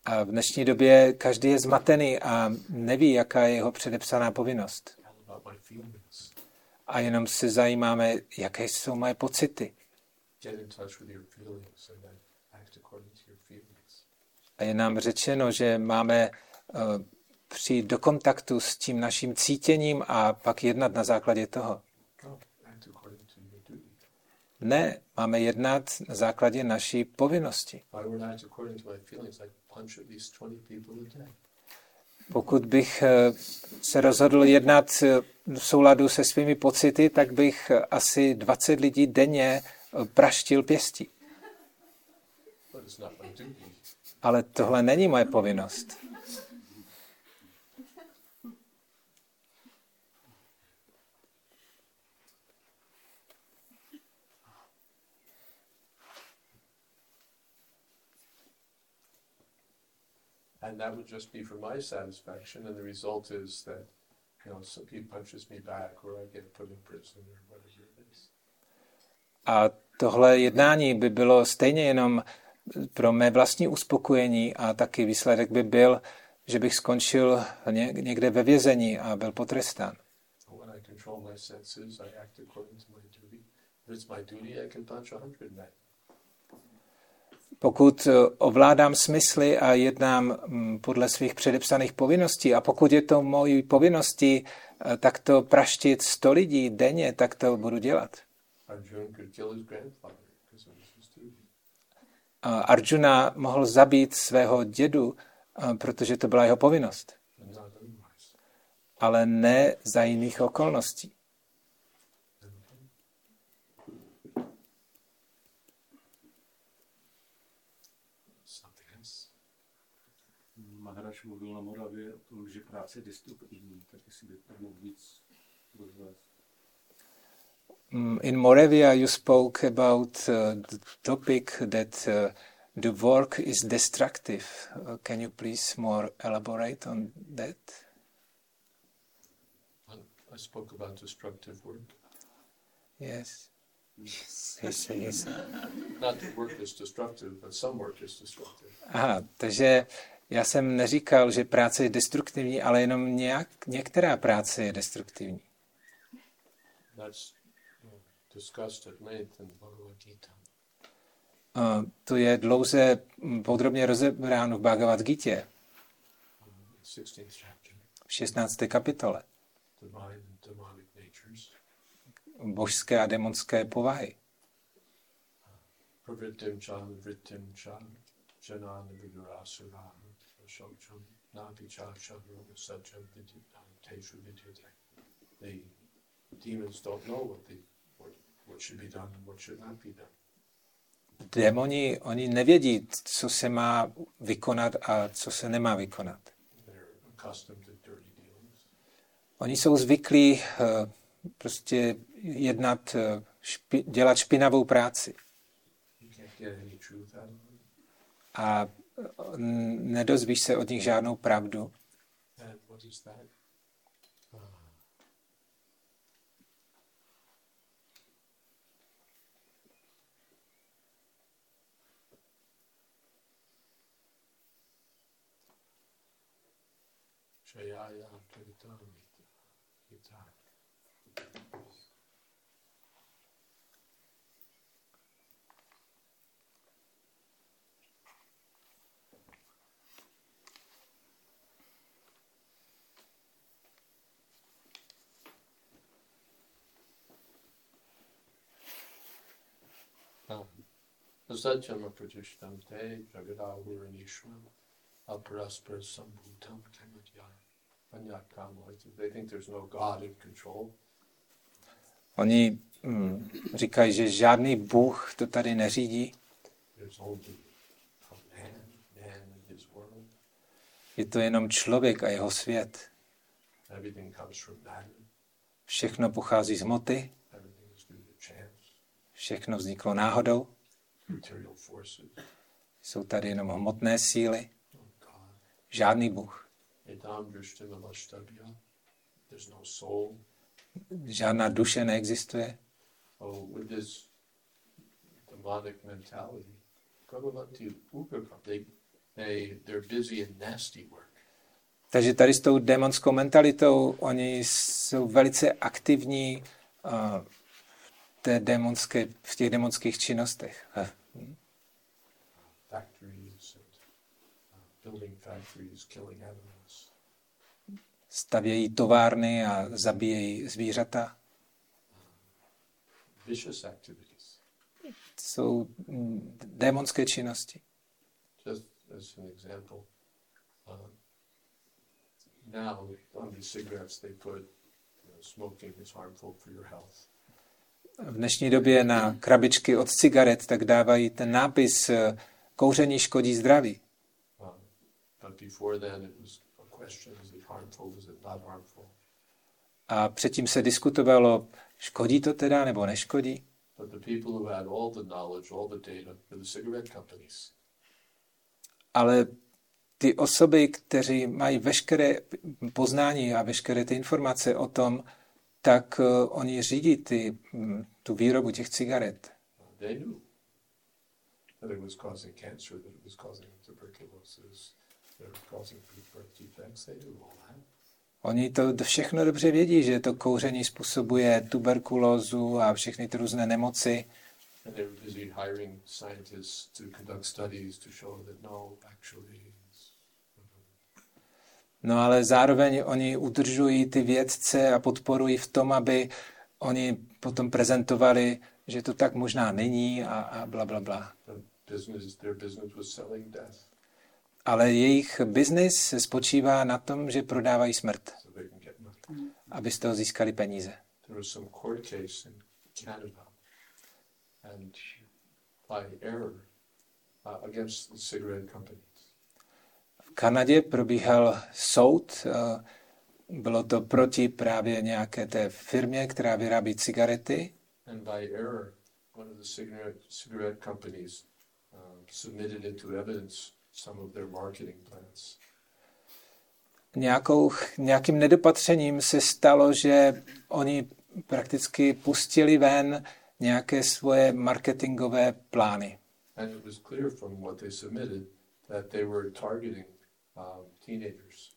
A v dnešní době každý je zmatený a neví, jaká je jeho předepsaná povinnost. A jenom se zajímáme, jaké jsou moje pocity act according to your feelings. A je nám řečeno, že máme uh, přijít do kontaktu s tím naším cítěním a pak jednat na základě toho. Ne, máme jednat na základě naší povinnosti. If I were to act according to my feelings, I'd punch at least 20 people a day. Pokud bych eh, se rozhodl jednat eh, v souladu se svými pocity, tak bych eh, asi 20 lidí denně eh, praštil pěstí. Ale tohle není moje povinnost. And that would just be for my satisfaction, and the result is that, you know, some he punches me back, or I get put in prison, or whatever it is. A tohle jednání by bylo stejně jenom pro mé vlastní uspokojení a taky výsledek by byl, že bych skončil ně- někde ve vězení a byl potrestán. Pokud eh, ovládám smysly a jednám mm, podle svých předepsaných povinností a pokud je to mojí povinností eh, tak to praštit 100 lidí denně, tak to budu dělat. Arjuna could kill his grandfather because it was his duty. A Arjuna mohl zabít svého dědu protože to byla jeho povinnost, ale ne za jiných okolností. Maharaš mluvil na Moravě o tom, že práce je destruktivní, tak jestli by to mohl víc rozvést. Mm, In Moravia, you spoke about uh, the topic that uh, the work is destructive. Uh, can you please more elaborate on that? I spoke about destructive work. Yes. *laughs* Yes, yes. Not that work is destructive, but some work is destructive. Aha, takže já jsem neříkal, že práce je destruktivní, ale jenom nějak, některá práce je destruktivní. That's discussed at length in Bhagavad Gita. Uh, to je dlouze podrobně rozebráno v Bhagavad Gita, 16th chapter, v 16. kapitole. divine and demonic natures. Božské a demonské povahy. The demons don't know what they what, should be done and what should not be done. Démoni, oni nevědí, co se má vykonat a co se nemá vykonat. Oni jsou zvyklí eh, prostě jednat, eh, špi, dělat špinavou práci. A eh, nedozvíš se od nich žádnou pravdu. Shaya Charitamrita Gita. Tam. Zaczynamy gdzieś tam tej, Jagadał Uranishwam. Aparaspara Sambhutam. They think there's no God in control. Oni hm, říkají, že žádný Bůh to tady neřídí. There's only a man, man and his world. Je to jenom člověk a jeho svět. Všechno pochází z chance, všechno vzniklo náhodou. Jsou tady jenom hmotné síly. Žádný Bůh. Žádná duše neexistuje. Takže tady s tou démonskou mentalitou oni jsou velice aktivní uh, v, té démonské, v těch démonských činnostech. Eh, Stavějí továrny a zabíjejí zvířata. Jsou mm, démonské činnosti. Just as an example, uh, now on these cigarettes they put you know, smoking is harmful for your health. V dnešní době na krabičky od cigaret tak dávají ten nápis eh, kouření škodí zdraví. But before then, it was a question: is it harmful? Is it not harmful? A předtím se diskutovalo, škodí to teda nebo neškodí. But the people who had all the knowledge, all the data, were the cigarette companies. Ale ty osoby, kteří mají veškeré poznání a veškeré ty informace o tom, tak uh, oni řídí ty, mm, tu výrobu těch cigaret. They knew that it was causing cancer, that it was causing tuberculosis, Oni to všechno dobře vědí, že to kouření způsobuje tuberkulózu a všechny ty různé nemoci. No, No ale zároveň oni udržují ty vědce a podporují v tom, aby oni potom prezentovali, že to tak možná není a, a bla, bla, bla. Ale jejich biznis spočívá na tom, že prodávají smrt, aby z toho získali peníze. Uh. V Kanadě probíhal soud, eh, bylo to proti právě nějaké té firmě, která vyrábí cigarety And by error, one of the cigarette, cigarette companies uh, submitted into evidence some of their marketing plans. nějakou, nějakým nedopatřením se stalo, že oni prakticky pustili ven nějaké svoje marketingové plány. And it was clear from what they submitted that they were targeting teenagers.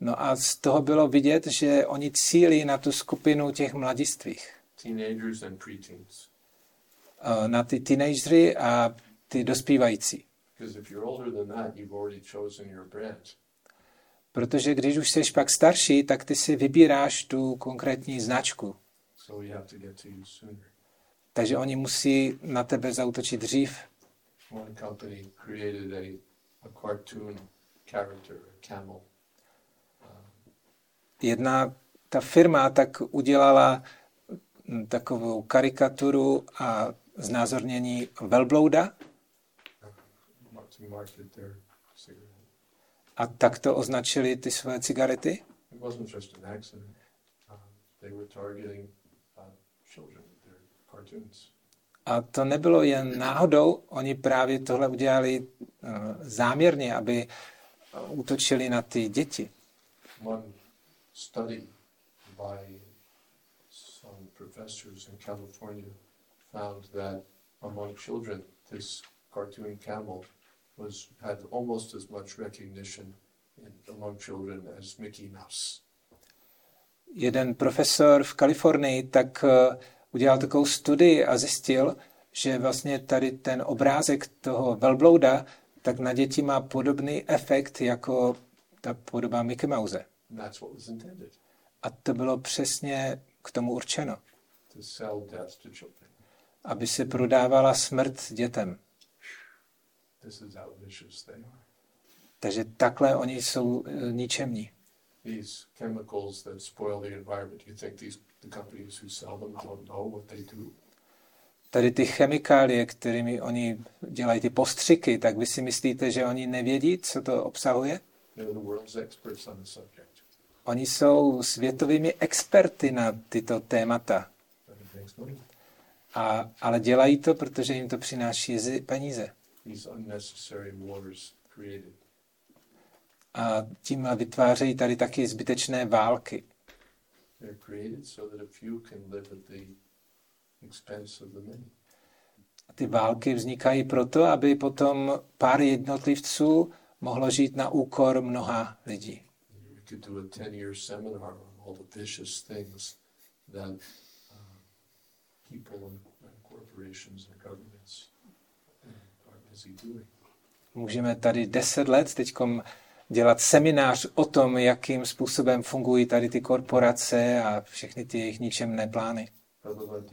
No a z toho bylo vidět, že oni cílí na tu skupinu těch mladistvých, Teenagers and preteens. eh, na ty teenagery a ty dospívající. Because if you're older than that, you've already chosen your brand. Protože když už jsi pak starší, tak ty si vybíráš tu konkrétní značku. So you have to get to you sooner. Takže oni musí na tebe zautočit dřív. One company created a, a cartoon character, a camel. Jedna ta firma tak udělala mm, takovou karikaturu a znázornění velblouda to market their cigarette. A tak to označili ty své cigarety. Accident. Uh, they were targeting uh, children with their cartoons. A to nebylo jen náhodou, oni právě tohle udělali uh, záměrně, aby uh, útočili na ty děti. One study by some professors in California found that among children, this cartoon camel was had almost as much recognition in, among children as Mickey Mouse. Jeden profesor v Kalifornii tak uh, udělal takovou studii a zjistil, že vlastně tady ten obrázek toho velblouda tak na děti má podobný efekt jako ta podoba Mickey Mouse. And that's what was intended A to bylo přesně k tomu určeno, aby se prodávala smrt dětem. This is how vicious they are. Takže takhle oni jsou eh, ničemní. These chemicals that spoil the environment, you think these the companies who sell them don't know what they do? Tady ty chemikálie, kterými oni dělají ty postřiky, tak vy si myslíte, že oni nevědí, co to obsahuje? They're the world's experts on the subject. Oni jsou světovými experty na tyto témata, a, ale dělají to, protože jim to přináší peníze. These unnecessary wars created. A tím vytvářejí tady taky zbytečné války. They're created so that a few can live at the expense of the many. A ty války vznikají proto, aby potom pár jednotlivců mohlo žít na úkor mnoha lidí. We could do a 10-year seminar on all the vicious things that uh, people and, and corporations and governments uh, are busy doing. Můžeme tady deset let teď dělat seminář o tom, jakým způsobem fungují tady ty korporace a všechny ty jejich ničemné plány. World.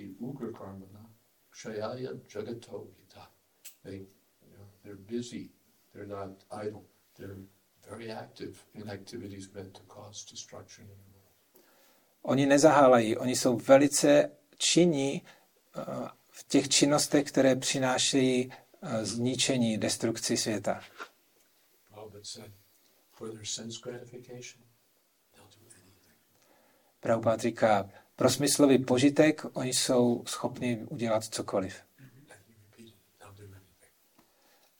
Oni nezahálají, oni jsou velice činní eh, v těch činnostech, které přinášejí zničení, destrukci světa. Anything. Prabhupád říká, pro smyslový požitek oni jsou schopni udělat cokoliv. Anything.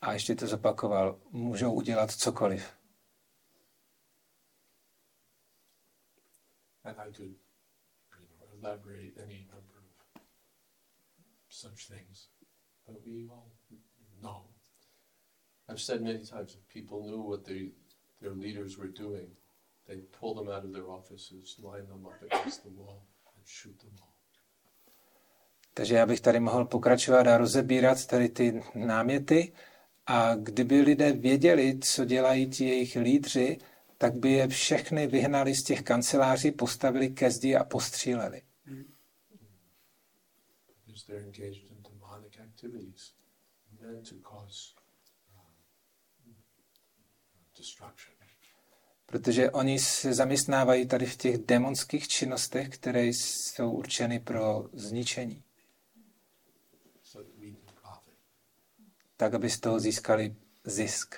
A ještě to zopakoval, můžou udělat cokoliv. And I could, you know, elaborate any number of such things. But we all. I've said many times, if people knew what they, their leaders were doing, they'd pull them out of their offices, line them up against the wall, and shoot them all. Takže já bych tady mohl pokračovat a rozebírat tady ty náměty. A kdyby lidé věděli, co dělají ti jejich lídři, tak by je všechny vyhnali z těch kanceláří, postavili ke zdi a postříleli. They're engaged in demonic activities meant to cause um, destruction. Protože oni se zaměstnávají tady v těch démonských činnostech, které jsou určeny pro zničení, tak aby z toho získali zisk.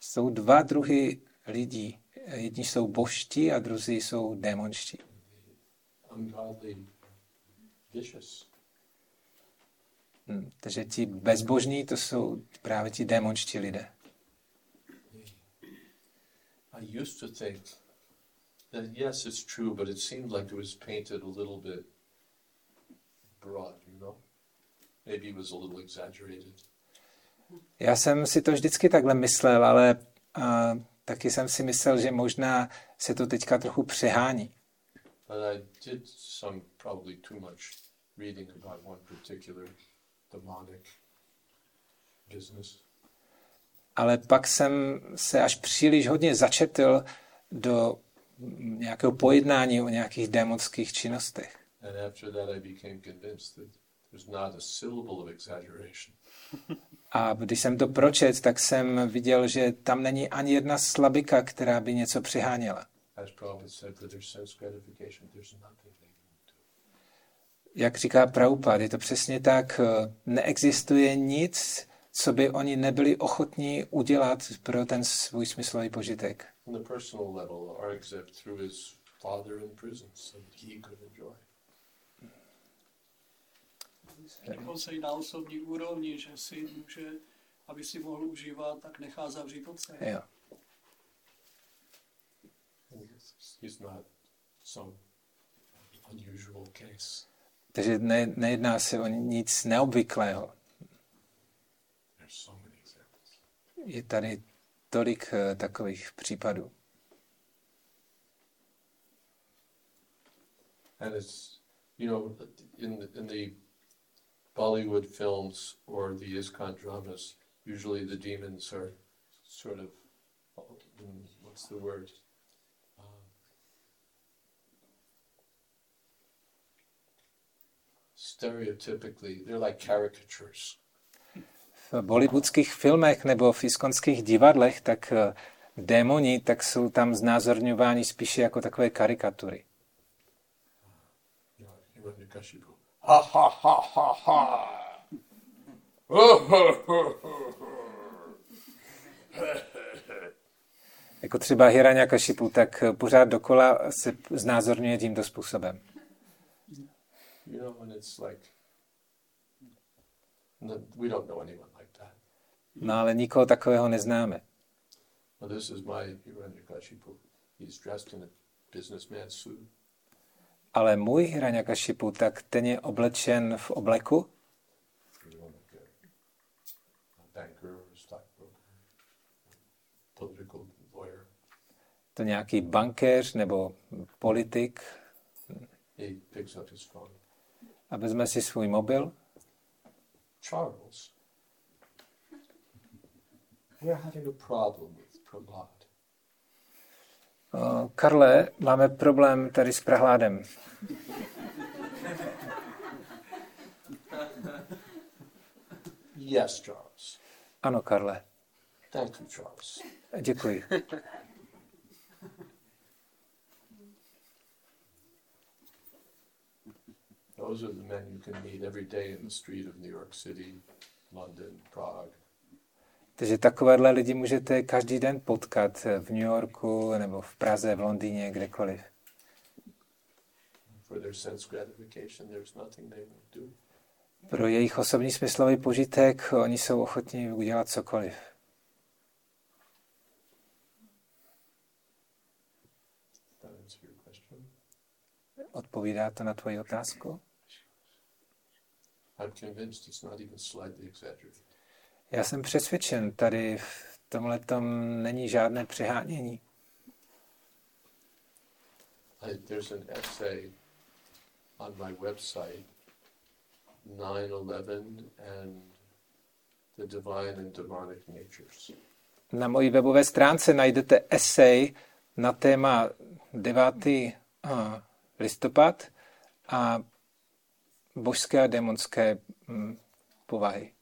Jsou dva druhy lidí. Jedni jsou božtí a druzí jsou démonští. Hm, Takže ti bezbožní, to jsou právě ti démonští lidé. I used to think that yes, it's true, but it seemed like it was painted a little bit broad, you know? Maybe it was a little exaggerated. Já jsem si to vždycky takhle myslel, ale a, taky jsem si myslel, že možná se to teďka trochu přehání. But I did some probably too much reading about one particular. Ale pak jsem se až příliš hodně začetl do nějakého pojednání o nějakých démonských činnostech. A syllable of exaggeration. A když jsem to pročet, tak jsem viděl, že tam není ani jedna slabika, která by něco přeháněla. As Prabhupada said, for their sense gratification, there's nothing do. Jak říká Prabhupada, je to přesně tak, eh, neexistuje nic, co by oni nebyli ochotní udělat pro ten svůj smyslový požitek. On the personal level, Aurangzeb threw his father in prison so that he could enjoy. Dokonce i na osobní úrovni, že si může, aby si mohl užívat, tak nechá zavřít otce. Jo. He's not some unusual case. Takže ne, nejedná se o nic neobvyklého. Je tady tolik eh, takových případů. And it's, you know, in the, in the Bollywood films or the ISKCON dramas, usually the demons are sort of, mm, what's the word? Um, stereotypically, they're like caricatures. V bollywoodských filmech nebo v iskonských divadlech, tak eh, démoni, tak jsou tam znázorňováni spíše jako takové karikatury. Ha ha ha ha ha! Jako třeba Hiranyakashipu, tak eh, pořád dokola se znázorňuje tímto způsobem. You know, when it's like, no, we don't know anyone like that. No ale nikoho takového neznáme. Well, this is my Hiranyakashipu. He's dressed in a businessman suit. Ale můj Hiranyakashipu, tak ten je oblečen v obleku, to nějaký bankéř nebo politik He picks up his phone. A vezme si svůj mobil. Charles, we're having a problem with Prahlad. Karle, máme problém tady s prahládem. Yes, Charles. Ano, Karle, Thank you, Charles. děkuji. Those are the men you can meet every day in the street of New York City, London, Prague. Takže takovéhle lidi můžete každý den potkat v New Yorku nebo v Praze, v Londýně, kdekoliv. For their sense gratification, there's nothing they won't do. Pro jejich osobní smyslový požitek oni jsou ochotní udělat cokoliv. Odpovídá to na tvoji otázku? I'm convinced it's not even slightly exaggerated. Já jsem přesvědčen, tady v tomhle není žádné přehánění. There's an essay on my website, 9-11 and the divine and demonic natures. Na mojí webové stránce najdete esej na téma 9. a, listopad a božské a démonské mm, povahy.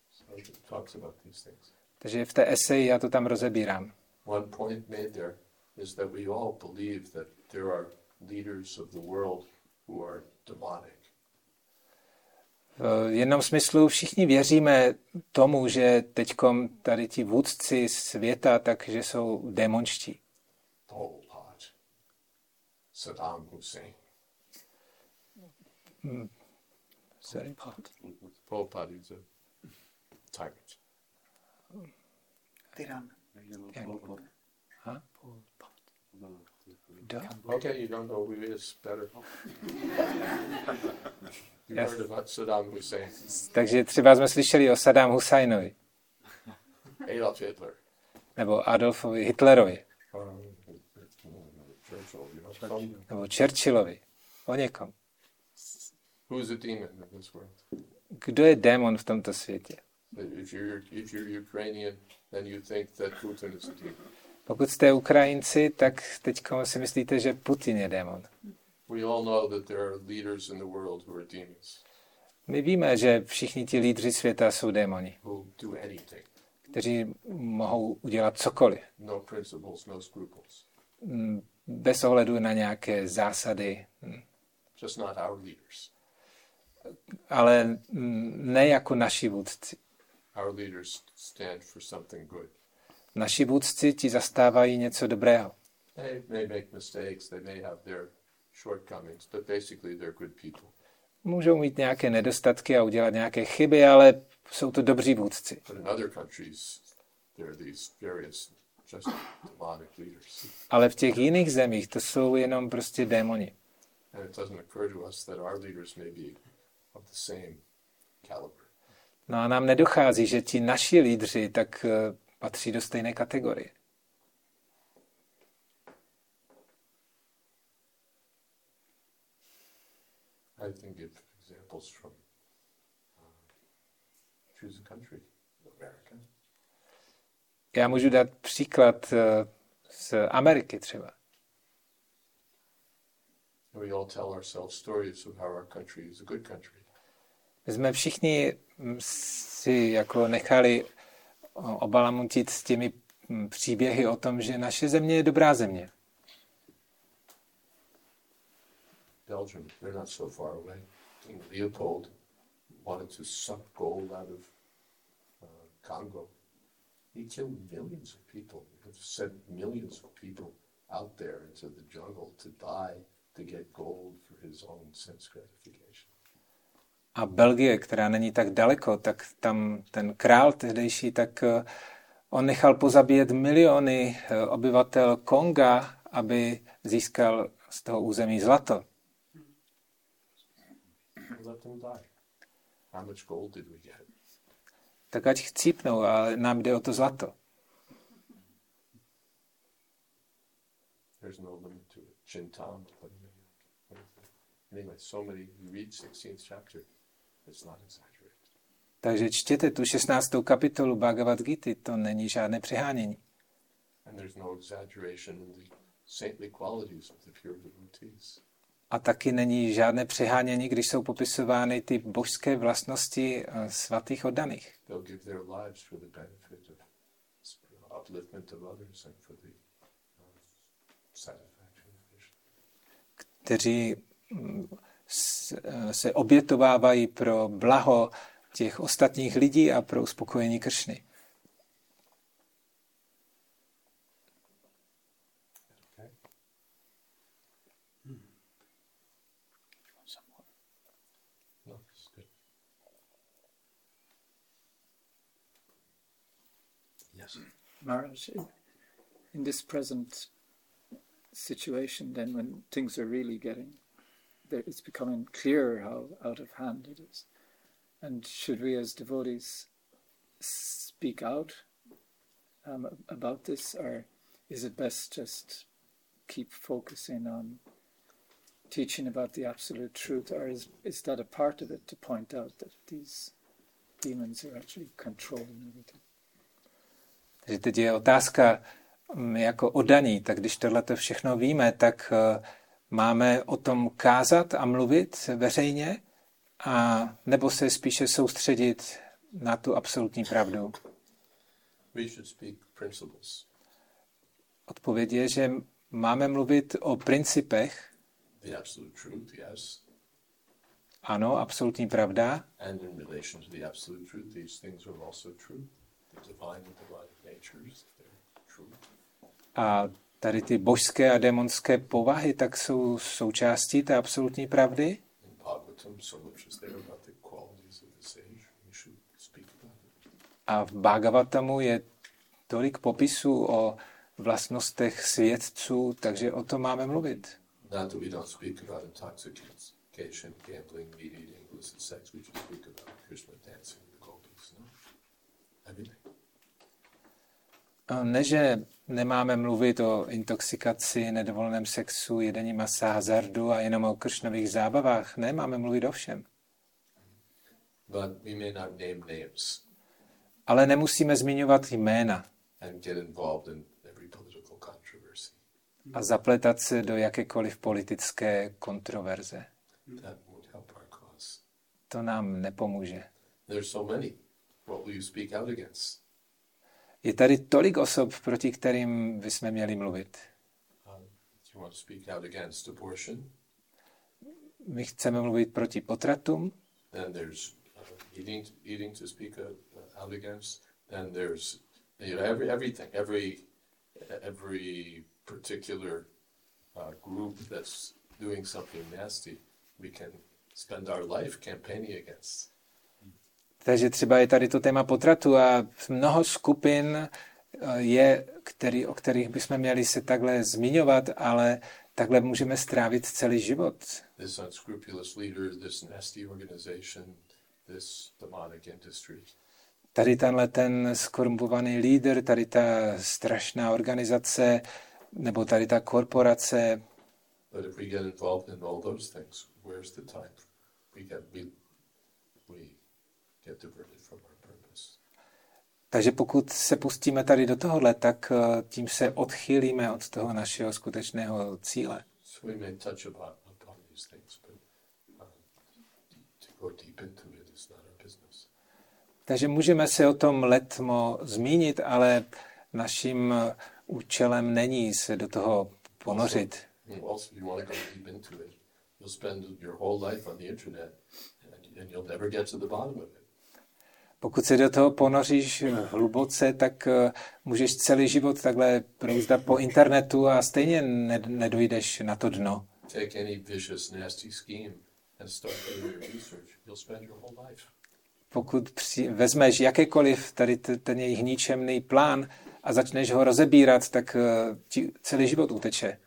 Takže v té eseji já to tam rozebírám. One point made there is that we all believe that there are leaders of the world who are demonic. V jednom smyslu všichni věříme tomu, že teďkom tady ti vůdci světa, takže jsou démonští. Saddam Hussein. Sorry. Pol Pot is a tyrant. Tyran. Ha? Kdo? Okay, you don't know who he is better. You Yes. heard about Saddam Hussein, Takže třeba jsme slyšeli o Saddam Husajnovi Adolf Hitler. nebo Adolfovi Hitlerovi Um, nebo Churchillovi. O někom. Who's a demon in this world? Kdo je démon v tomto světě? If you're if you're Ukrainian, then you think that Putin is a demon. Pokud jste Ukrajinci, tak teď si myslíte, že Putin je démon. We all know that there are leaders in the world who are demons, My víme, že všichni ti lídři světa jsou démoni, who do anything. kteří mohou udělat cokoliv, No principles, no scruples. mm, bez ohledu na nějaké zásady, mm, Just not our leaders. Ale ne jako naši vůdci. Our leaders stand for something good. Naši vůdci ti zastávají něco dobrého. They may make mistakes, they may have their shortcomings, but basically they're good people. Můžou mít nějaké nedostatky a udělat nějaké chyby, ale jsou to dobří vůdci. But in other countries, there are these various just demonic leaders. Ale v těch jiných zemích to jsou jenom prostě démoni. And it doesn't occur to us that our leaders may be of the same caliber. No a nám nedochází, že ti naši lídři tak eh, patří do stejné kategorie. I can give examples from uh, choose a country, America. Já můžu dát příklad eh, z Ameriky třeba. We all tell ourselves stories of how our country is a good country. My jsme všichni mm, si jako nechali obalamutit s těmi mm, příběhy o tom, že naše země je dobrá země. Belgium, they're not so far away. King Leopold wanted to suck gold out of uh, Congo. He killed millions of people. He sent millions of people out there into the jungle to die to get gold for his own sense gratification. A Belgie, která není tak daleko, tak tam ten král tehdejší, tak eh, on nechal pozabíjet miliony eh, obyvatel Konga, aby získal z toho území zlato. Tak ať chcípnou, ale nám jde o to zlato. There's no limit to it. Chintam. Anyway, so many. You read 16th chapter. Takže čtěte tu 16. kapitolu Bhagavad Gita, to není žádné přehánění. No. A taky není žádné přehánění, když jsou popisovány ty božské vlastnosti eh, svatých oddaných, They'll give their lives for the benefit of upliftment of others and for the uh, satisfaction of Krishna. kteří mm, se obětovávají pro blaho těch ostatních lidí a pro uspokojení Kršny. No. Maharaj, in- in this present situation, then when things are really getting, it's becoming clearer how out of hand it is. And should we as devotees speak out um, about this, or is it best just keep focusing on teaching about the absolute truth, or is, is that a part of it to point out that these demons are actually controlling everything? Teď je otázka jako odaní, tak když tohle všechno víme, tak eh, máme o tom kázat a mluvit veřejně, a nebo se spíše soustředit na tu absolutní pravdu? We should speak principles. Odpověď je, že máme mluvit o principech, The absolute truth, yes. ano, absolutní pravda, And in relation to the absolute truth, these things are also true. The divine and divine natures, they're true. a tady ty božské a démonské povahy, tak jsou součástí té absolutní pravdy. A v Bhagavatamu je tolik popisů o vlastnostech svědců, takže o tom máme mluvit. Gambling, meat eating, illicit sex. We should speak about Krishna dancing the gopis. No? Everything. Ne, že nemáme mluvit o intoxikaci, nedovoleném sexu, jedení masa, hazardu a jenom o kršnových zábavách. Ne, máme mluvit o všem. But we may not name names Ale nemusíme zmiňovat jména and get involved in every political controversy. a zapletat se do jakékoliv politické kontroverze. That won't help our cause. To nám nepomůže. There's so many. What will you speak out against? Je tady tolik osob, proti kterým bychom měli mluvit. Um? My chceme mluvit proti potratům, Then there's uh, eating, eating to speak uh, out against. Then there's you know every everything, every every particular uh, group that's doing something nasty. We can spend our life campaigning against. Takže třeba je tady to téma potratu a mnoho skupin eh, je, který, o kterých bychom měli se takhle zmiňovat, ale takhle můžeme strávit celý život. This unscrupulous leader, this nasty organization, this demonic industry. Tady tenhle ten skorumpovaný lídr, tady ta strašná organizace, nebo tady ta korporace, in things, we Takže pokud se pustíme tady do tohohle, tak eh, tím se odchýlíme od toho našeho skutečného cíle. Uh. Takže můžeme se o tom letmo zmínit, ale naším eh, účelem není se do toho ponořit. Also, Pokud se do toho ponoříš hluboce, tak eh, můžeš celý život takhle prouzdat po internetu a stejně ne- nedojdeš na to dno. Take any vicious, nasty scheme and start doing your research. You'll spend your whole life. Pokud při, vezmeš jakékoliv tady ten jejich ničemný plán a začneš ho rozebírat, tak eh, ti celý život uteče.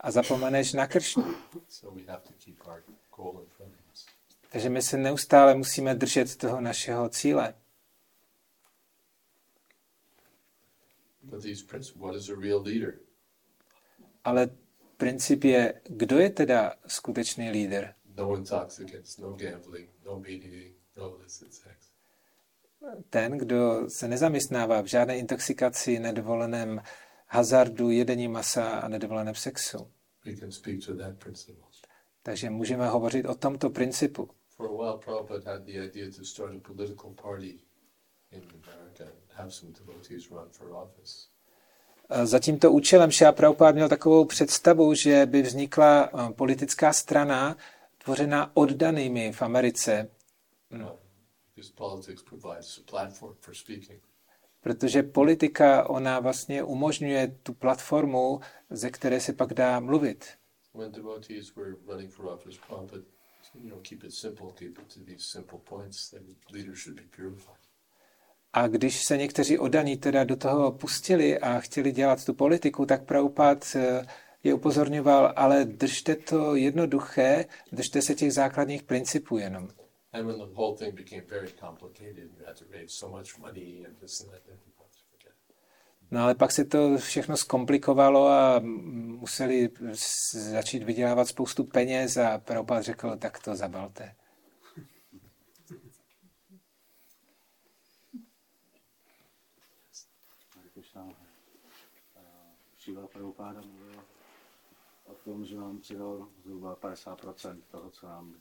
A zapomeneš na Kršnu. So Takže my se neustále musíme držet toho našeho cíle. Ale princip je, kdo je teda skutečný lídr? No intoxicants, no gambling, no meat eating, no illicit sex. Ten, kdo se nezaměstnává v žádné intoxikaci, nedovoleném hazardu, jedení masa a nedovoleném sexu. Takže můžeme hovořit o tomto principu. For a while, Prabhupada had the idea to start a political party in America and have some devotees run for office. Za tímto účelem Šá Prabhupád měl takovou představu, že by vznikla eh, politická strana tvořená oddanými v Americe, because politics provides a platform for speaking. protože politika, ona vlastně umožňuje tu platformu, ze které se pak dá mluvit. When devotees were running for office, Prabhupada, you know, keep it simple, keep it to these simple points that leaders should be purified. A když se někteří oddaní teda do toho pustili a chtěli dělat tu politiku, tak Prabhupád eh, je upozorňoval, ale držte to jednoduché, držte se těch základních principů jenom. And when the whole thing became very complicated, you had to raise so much money and this and that, then you had to forget. No ale pak se to všechno zkomplikovalo a museli začít vydělávat spoustu peněz a Prabhupád řekl, tak to zabalte. Šiva Prabhupáda mluvil o tom, že nám předal zhruba 50% toho, co nám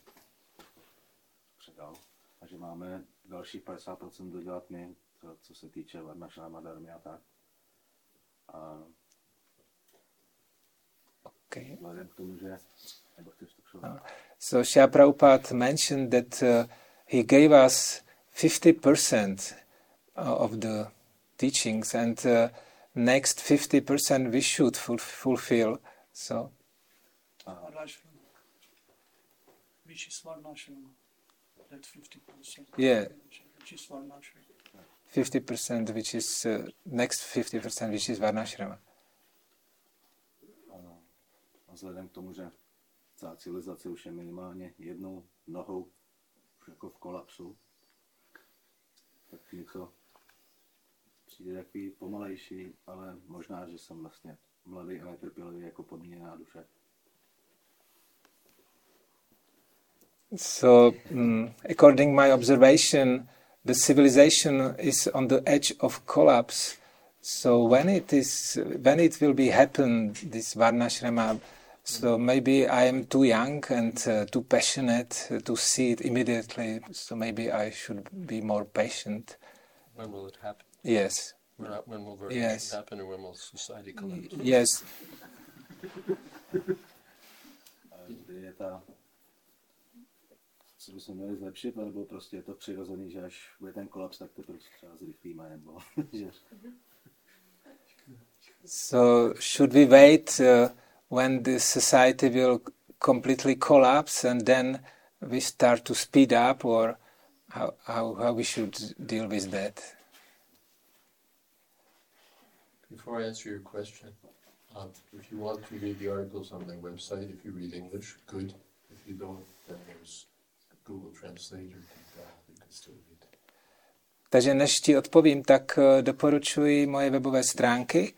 předal. a že máme dalších 50% dodělat my, co, co se týče Varnašáma, darmy a tak. A Okay. tomu, že... Nebo chceš to přeložit? So Shia Prabhupada mentioned that uh, he gave us 50% of the teachings and uh, next 50% we should ful- fulfill. So Varnashram. Which is Varnashram. That 50%. Yeah. Which is Varnashram. 50% which is uh, next 50% which is Varnashrama. A, a vzhledem k tomu, že celá civilizace už je minimálně jednou nohou jako v kolapsu, tak něco přijde takový pomalejší, ale možná, že jsem vlastně mladý a netrpělivý jako podmíněná duše. So, mm, according my observation, the civilization is on the edge of collapse. So when it is, when it will be happen, this varnashrama, so maybe I am too young and uh, too passionate to see it immediately. So maybe I should be more patient. When will it happen? Yes, When, uh, when will it Yes. happen, or when will society collapse? yes. Uh, uh, A kdy je ta, co bychom měli zlepšit, nebo prostě je to přirozený, že až bude ten kolaps, tak to prostě třeba zrychlíme, nebo *laughs* že So should we wait uh, when the society will completely collapse and then we start to speed up, or how how, how we should deal with that? Before I answer your question, um, if you want to read the articles on my website, if you read English, good. If you don't, then there's Takže než ti odpovím, tak eh, doporučuji moje webové stránky.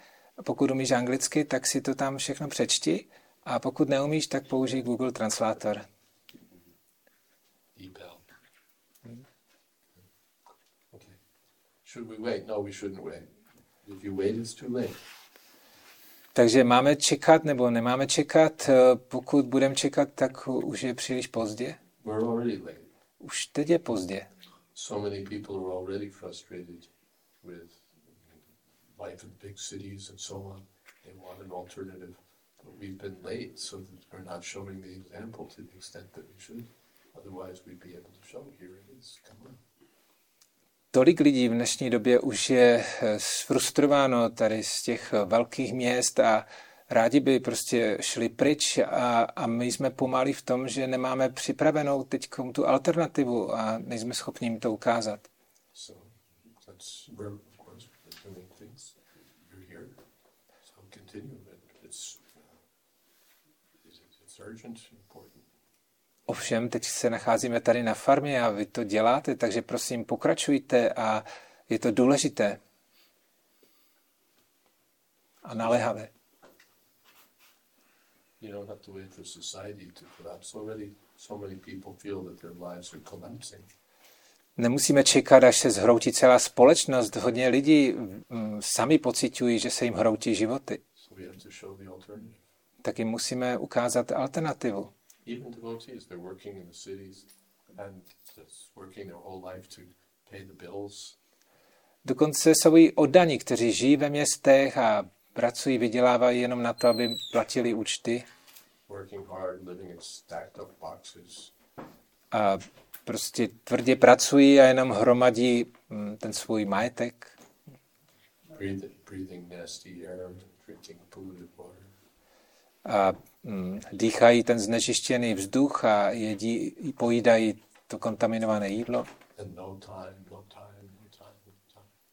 Pokud umíš anglicky, tak si to tam všechno přečti. A pokud neumíš, tak použij Google Translator. Wait? No. Takže máme čekat nebo nemáme čekat? Eh, Pokud budeme čekat, tak už je příliš pozdě. We're already late. Už teď je pozdě. So many people are already frustrated with life in big cities and so on. They want an alternative. But we've been late, so that we're not showing the example to the extent that we should. Otherwise, we'd be able to show here it is. Come on. Tolik lidí v dnešní době už je eh, sfrustrováno tady z těch eh, velkých měst a rádi by prostě šli pryč a, a my jsme pomalí v tom, že nemáme připravenou teď tu alternativu a nejsme schopni jim to ukázat. So that's where, of course, we're doing things. You're here, so continue. But it's uh, it's, it's urgent, important. Ovšem, teď se nacházíme tady na farmě a vy to děláte, takže prosím pokračujte a je to důležité a naléhavé. You don't have to wait for society to collapse. Already, so many people feel that their lives are collapsing. Nemusíme čekat, až se zhroutí celá společnost. Hodně lidí mm, sami pocitují, že se jim hroutí životy. Tak jim musíme ukázat alternativu. Dokonce jsou i oddaní, kteří žijí ve městech a pracují, vydělávají jenom na to, aby platili účty. A prostě tvrdě pracují a jenom hromadí mm, ten svůj majetek. A mm, dýchají ten znečištěný vzduch a jedí, pojídají to kontaminované jídlo. No no no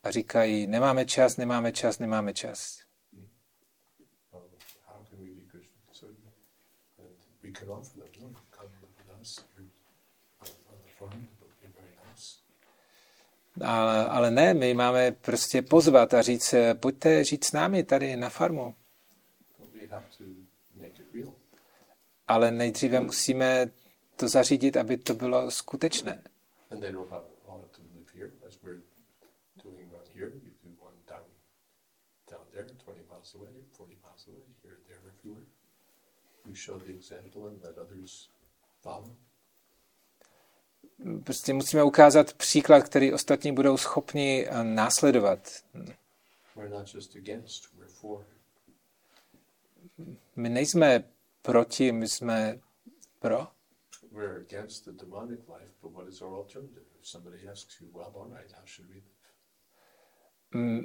a říkají, nemáme čas, nemáme čas, nemáme čas. Um, how can we be Krishna consuming? We can offer them, no, come live with us. The farm, it would be very nice. Ale, ale ne, my máme prostě pozvat a říct, pojďte žít s námi tady na farmu. Ale nejdříve musíme to zařídit, aby to bylo skutečné. And they don't have, all have to live here, as we're doing one here. You do one down, down there, 20 miles away, 40 miles away, here, there, everywhere. You show the example and let others follow. prostě musíme ukázat příklad, který ostatní budou schopni eh, následovat. My nejsme proti, my jsme pro. We're against the demonic life, but what is our alternative? If somebody asks you, well, all right, how should we live?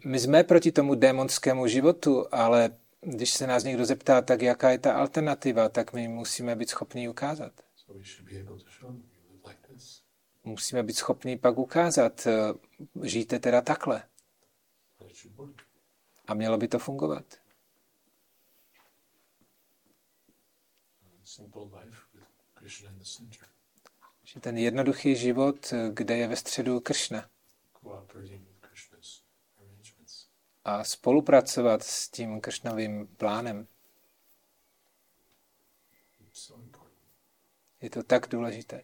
My jsme proti tomu démonskému životu, ale když se nás někdo zeptá, tak jaká je ta alternativa, tak my musíme být schopni ukázat. Musíme být schopni pak ukázat, eh, žijte teda takhle. A mělo by to fungovat. Že ten jednoduchý život, eh, kde je ve středu Kršna. cooperating. A spolupracovat s tím Kršnovým plánem. Je to tak důležité.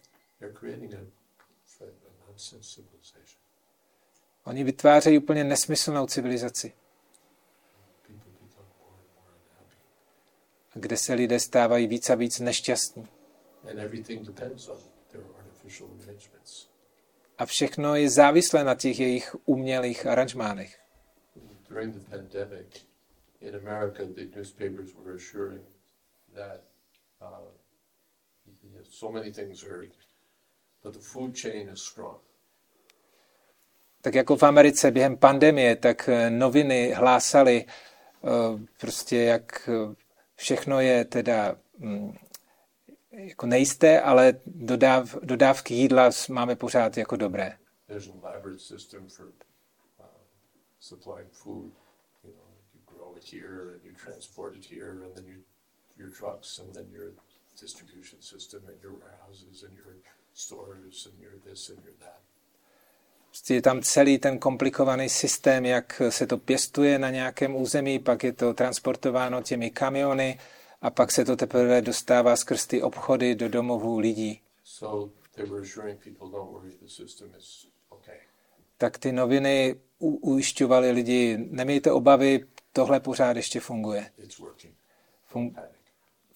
Oni vytvářejí úplně nesmyslnou civilizaci, kde se lidé stávají víc a víc nešťastní. A všechno je závislé na těch jejich umělých aranžmánech. During the pandemic in America, the newspapers were assuring that uh, yes, so many things are, but the food chain is strong. Tak jako v Americe během pandemie, tak eh, noviny hlásaly eh, prostě, jak eh, všechno je teda mm, jako nejisté, ale dodáv, dodávky jídla máme pořád jako dobré. There's an elaborate system for supplying food. You know, you grow it here and you transport it here, and then you, your trucks, and then your distribution system, and your warehouses, and your stores, and your this and your that. Prostě je tam celý ten komplikovaný systém, jak se to pěstuje na nějakém území, pak je to transportováno těmi kamiony a pak se to teprve dostává skrz ty obchody do domovů lidí. So they were assuring people, don't worry, the system is okay. Tak ty noviny u- ujišťovaly lidi, nemějte obavy, tohle pořád ještě funguje. Fun-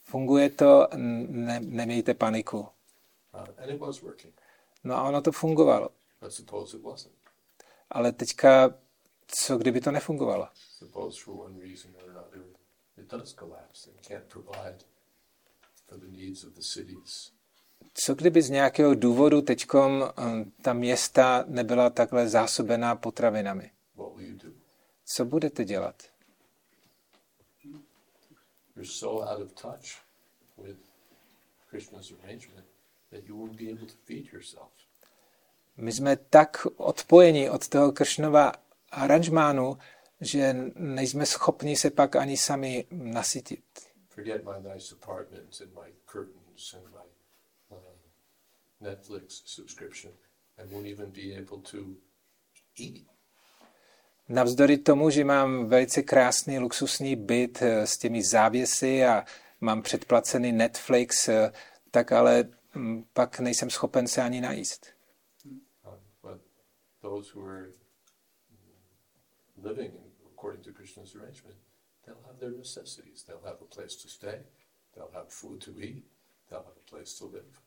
funguje to, ne- nemějte paniku. Uh. No a ono to fungovalo. Ale teďka, co kdyby to nefungovalo? It does collapse and can't provide for the needs of the cities. Co kdyby z nějakého důvodu teďkom eh, ta města nebyla takhle zásobená potravinami? Co budete dělat? You're so out of touch with Krishna's arrangement that you won't be able to feed yourself. My jsme tak odpojeni od toho Kršnova aranžmánu, že nejsme schopni se pak ani sami nasytit. Forget my nice and my curtains and my Netflix subscription. I won't even be able to eat. Navzdory tomu, že mám velice krásný luxusní byt eh, s těmi závěsy a mám předplacený Netflix, eh, tak ale mm, pak nejsem schopen se ani najíst. They'll have a place to stay. They'll have food to eat. They'll have a place to live.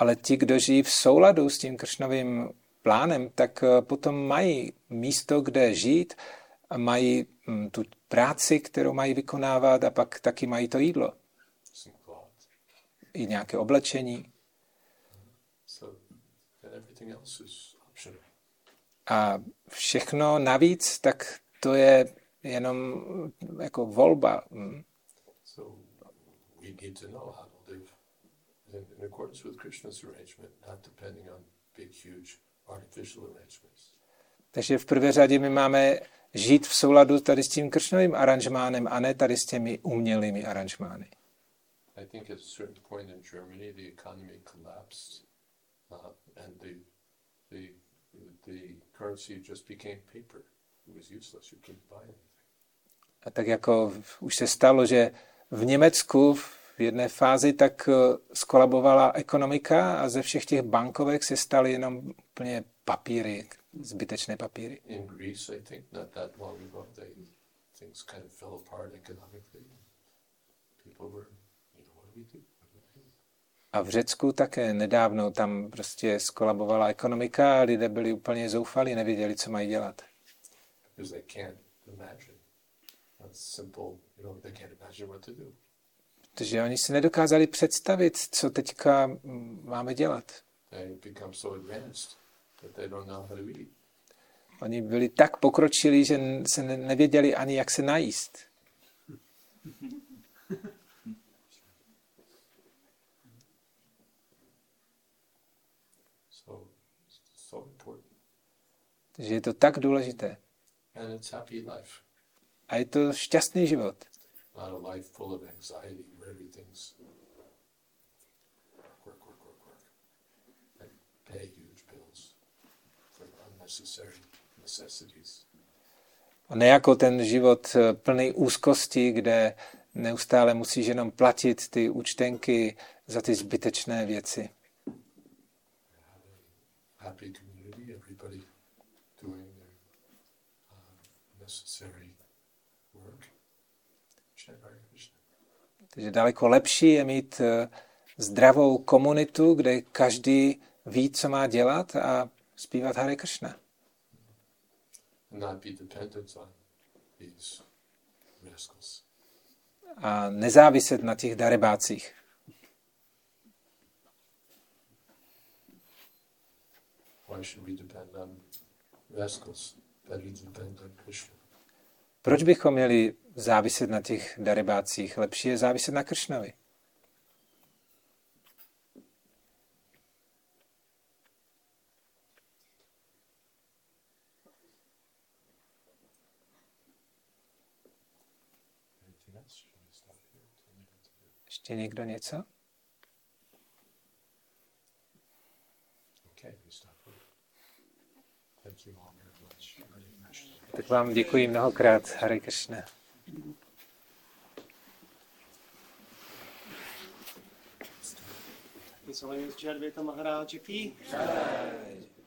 Ale ti, kdo žijí v souladu s tím Kršnovým plánem, tak eh, potom mají místo, kde žít, a mají mm, tu práci, kterou mají vykonávat a pak taky mají to jídlo. I nějaké oblečení. A všechno navíc, tak to je jenom jako volba. Mm. So we need to know how in, in accordance with Krishna's arrangement, not depending on big, huge artificial arrangements. Takže v prvé řadě my máme žít v souladu tady s tím kršnovým aranžmánem a ne tady s těmi umělými aranžmány. I think at a certain point in Germany, the economy collapsed, uh, and the, the the currency just became paper. It was useless. You couldn't buy anything. A tak jako už se stalo, že v Německu v jedné fázi tak eh, skolabovala ekonomika a ze všech těch bankovek se staly jenom úplně papíry, zbytečné papíry. In Greece, I think not that long ago, they things kind of fell apart economically. People were, you know? What do we do? A v Řecku také nedávno tam prostě skolabovala ekonomika a lidé byli úplně zoufalí, nevěděli, co mají dělat. because they can't imagine. That's simple, you know, they can't imagine what to do. Protože oni si nedokázali představit, co teďka máme dělat. Oni byli tak pokročilí, že se ne- nevěděli ani, jak se najíst. Takže je to tak důležité. A je to šťastný život. not a life full of anxiety where everything's work, work, work, work, work. And pay huge bills for unnecessary necessities. A ne jako ten život eh, plný úzkosti, kde neustále musíš jenom platit ty účtenky za ty zbytečné věci. happy community, everybody doing their uh, necessary work. Krishna, Hare Krishna. Takže daleko lepší je mít eh, zdravou komunitu, kde každý ví, co má dělat a zpívat Hare Krishna. Rascals. A nezáviset na těch darebácích. Proč bychom měli záviset na těch darebácích? Lepší je záviset na Kršnovi. Ještě někdo něco? Tak vám děkuji mnohokrát, Hare Krishna. Isso é o Jadveta Maharaj aqui. Jai.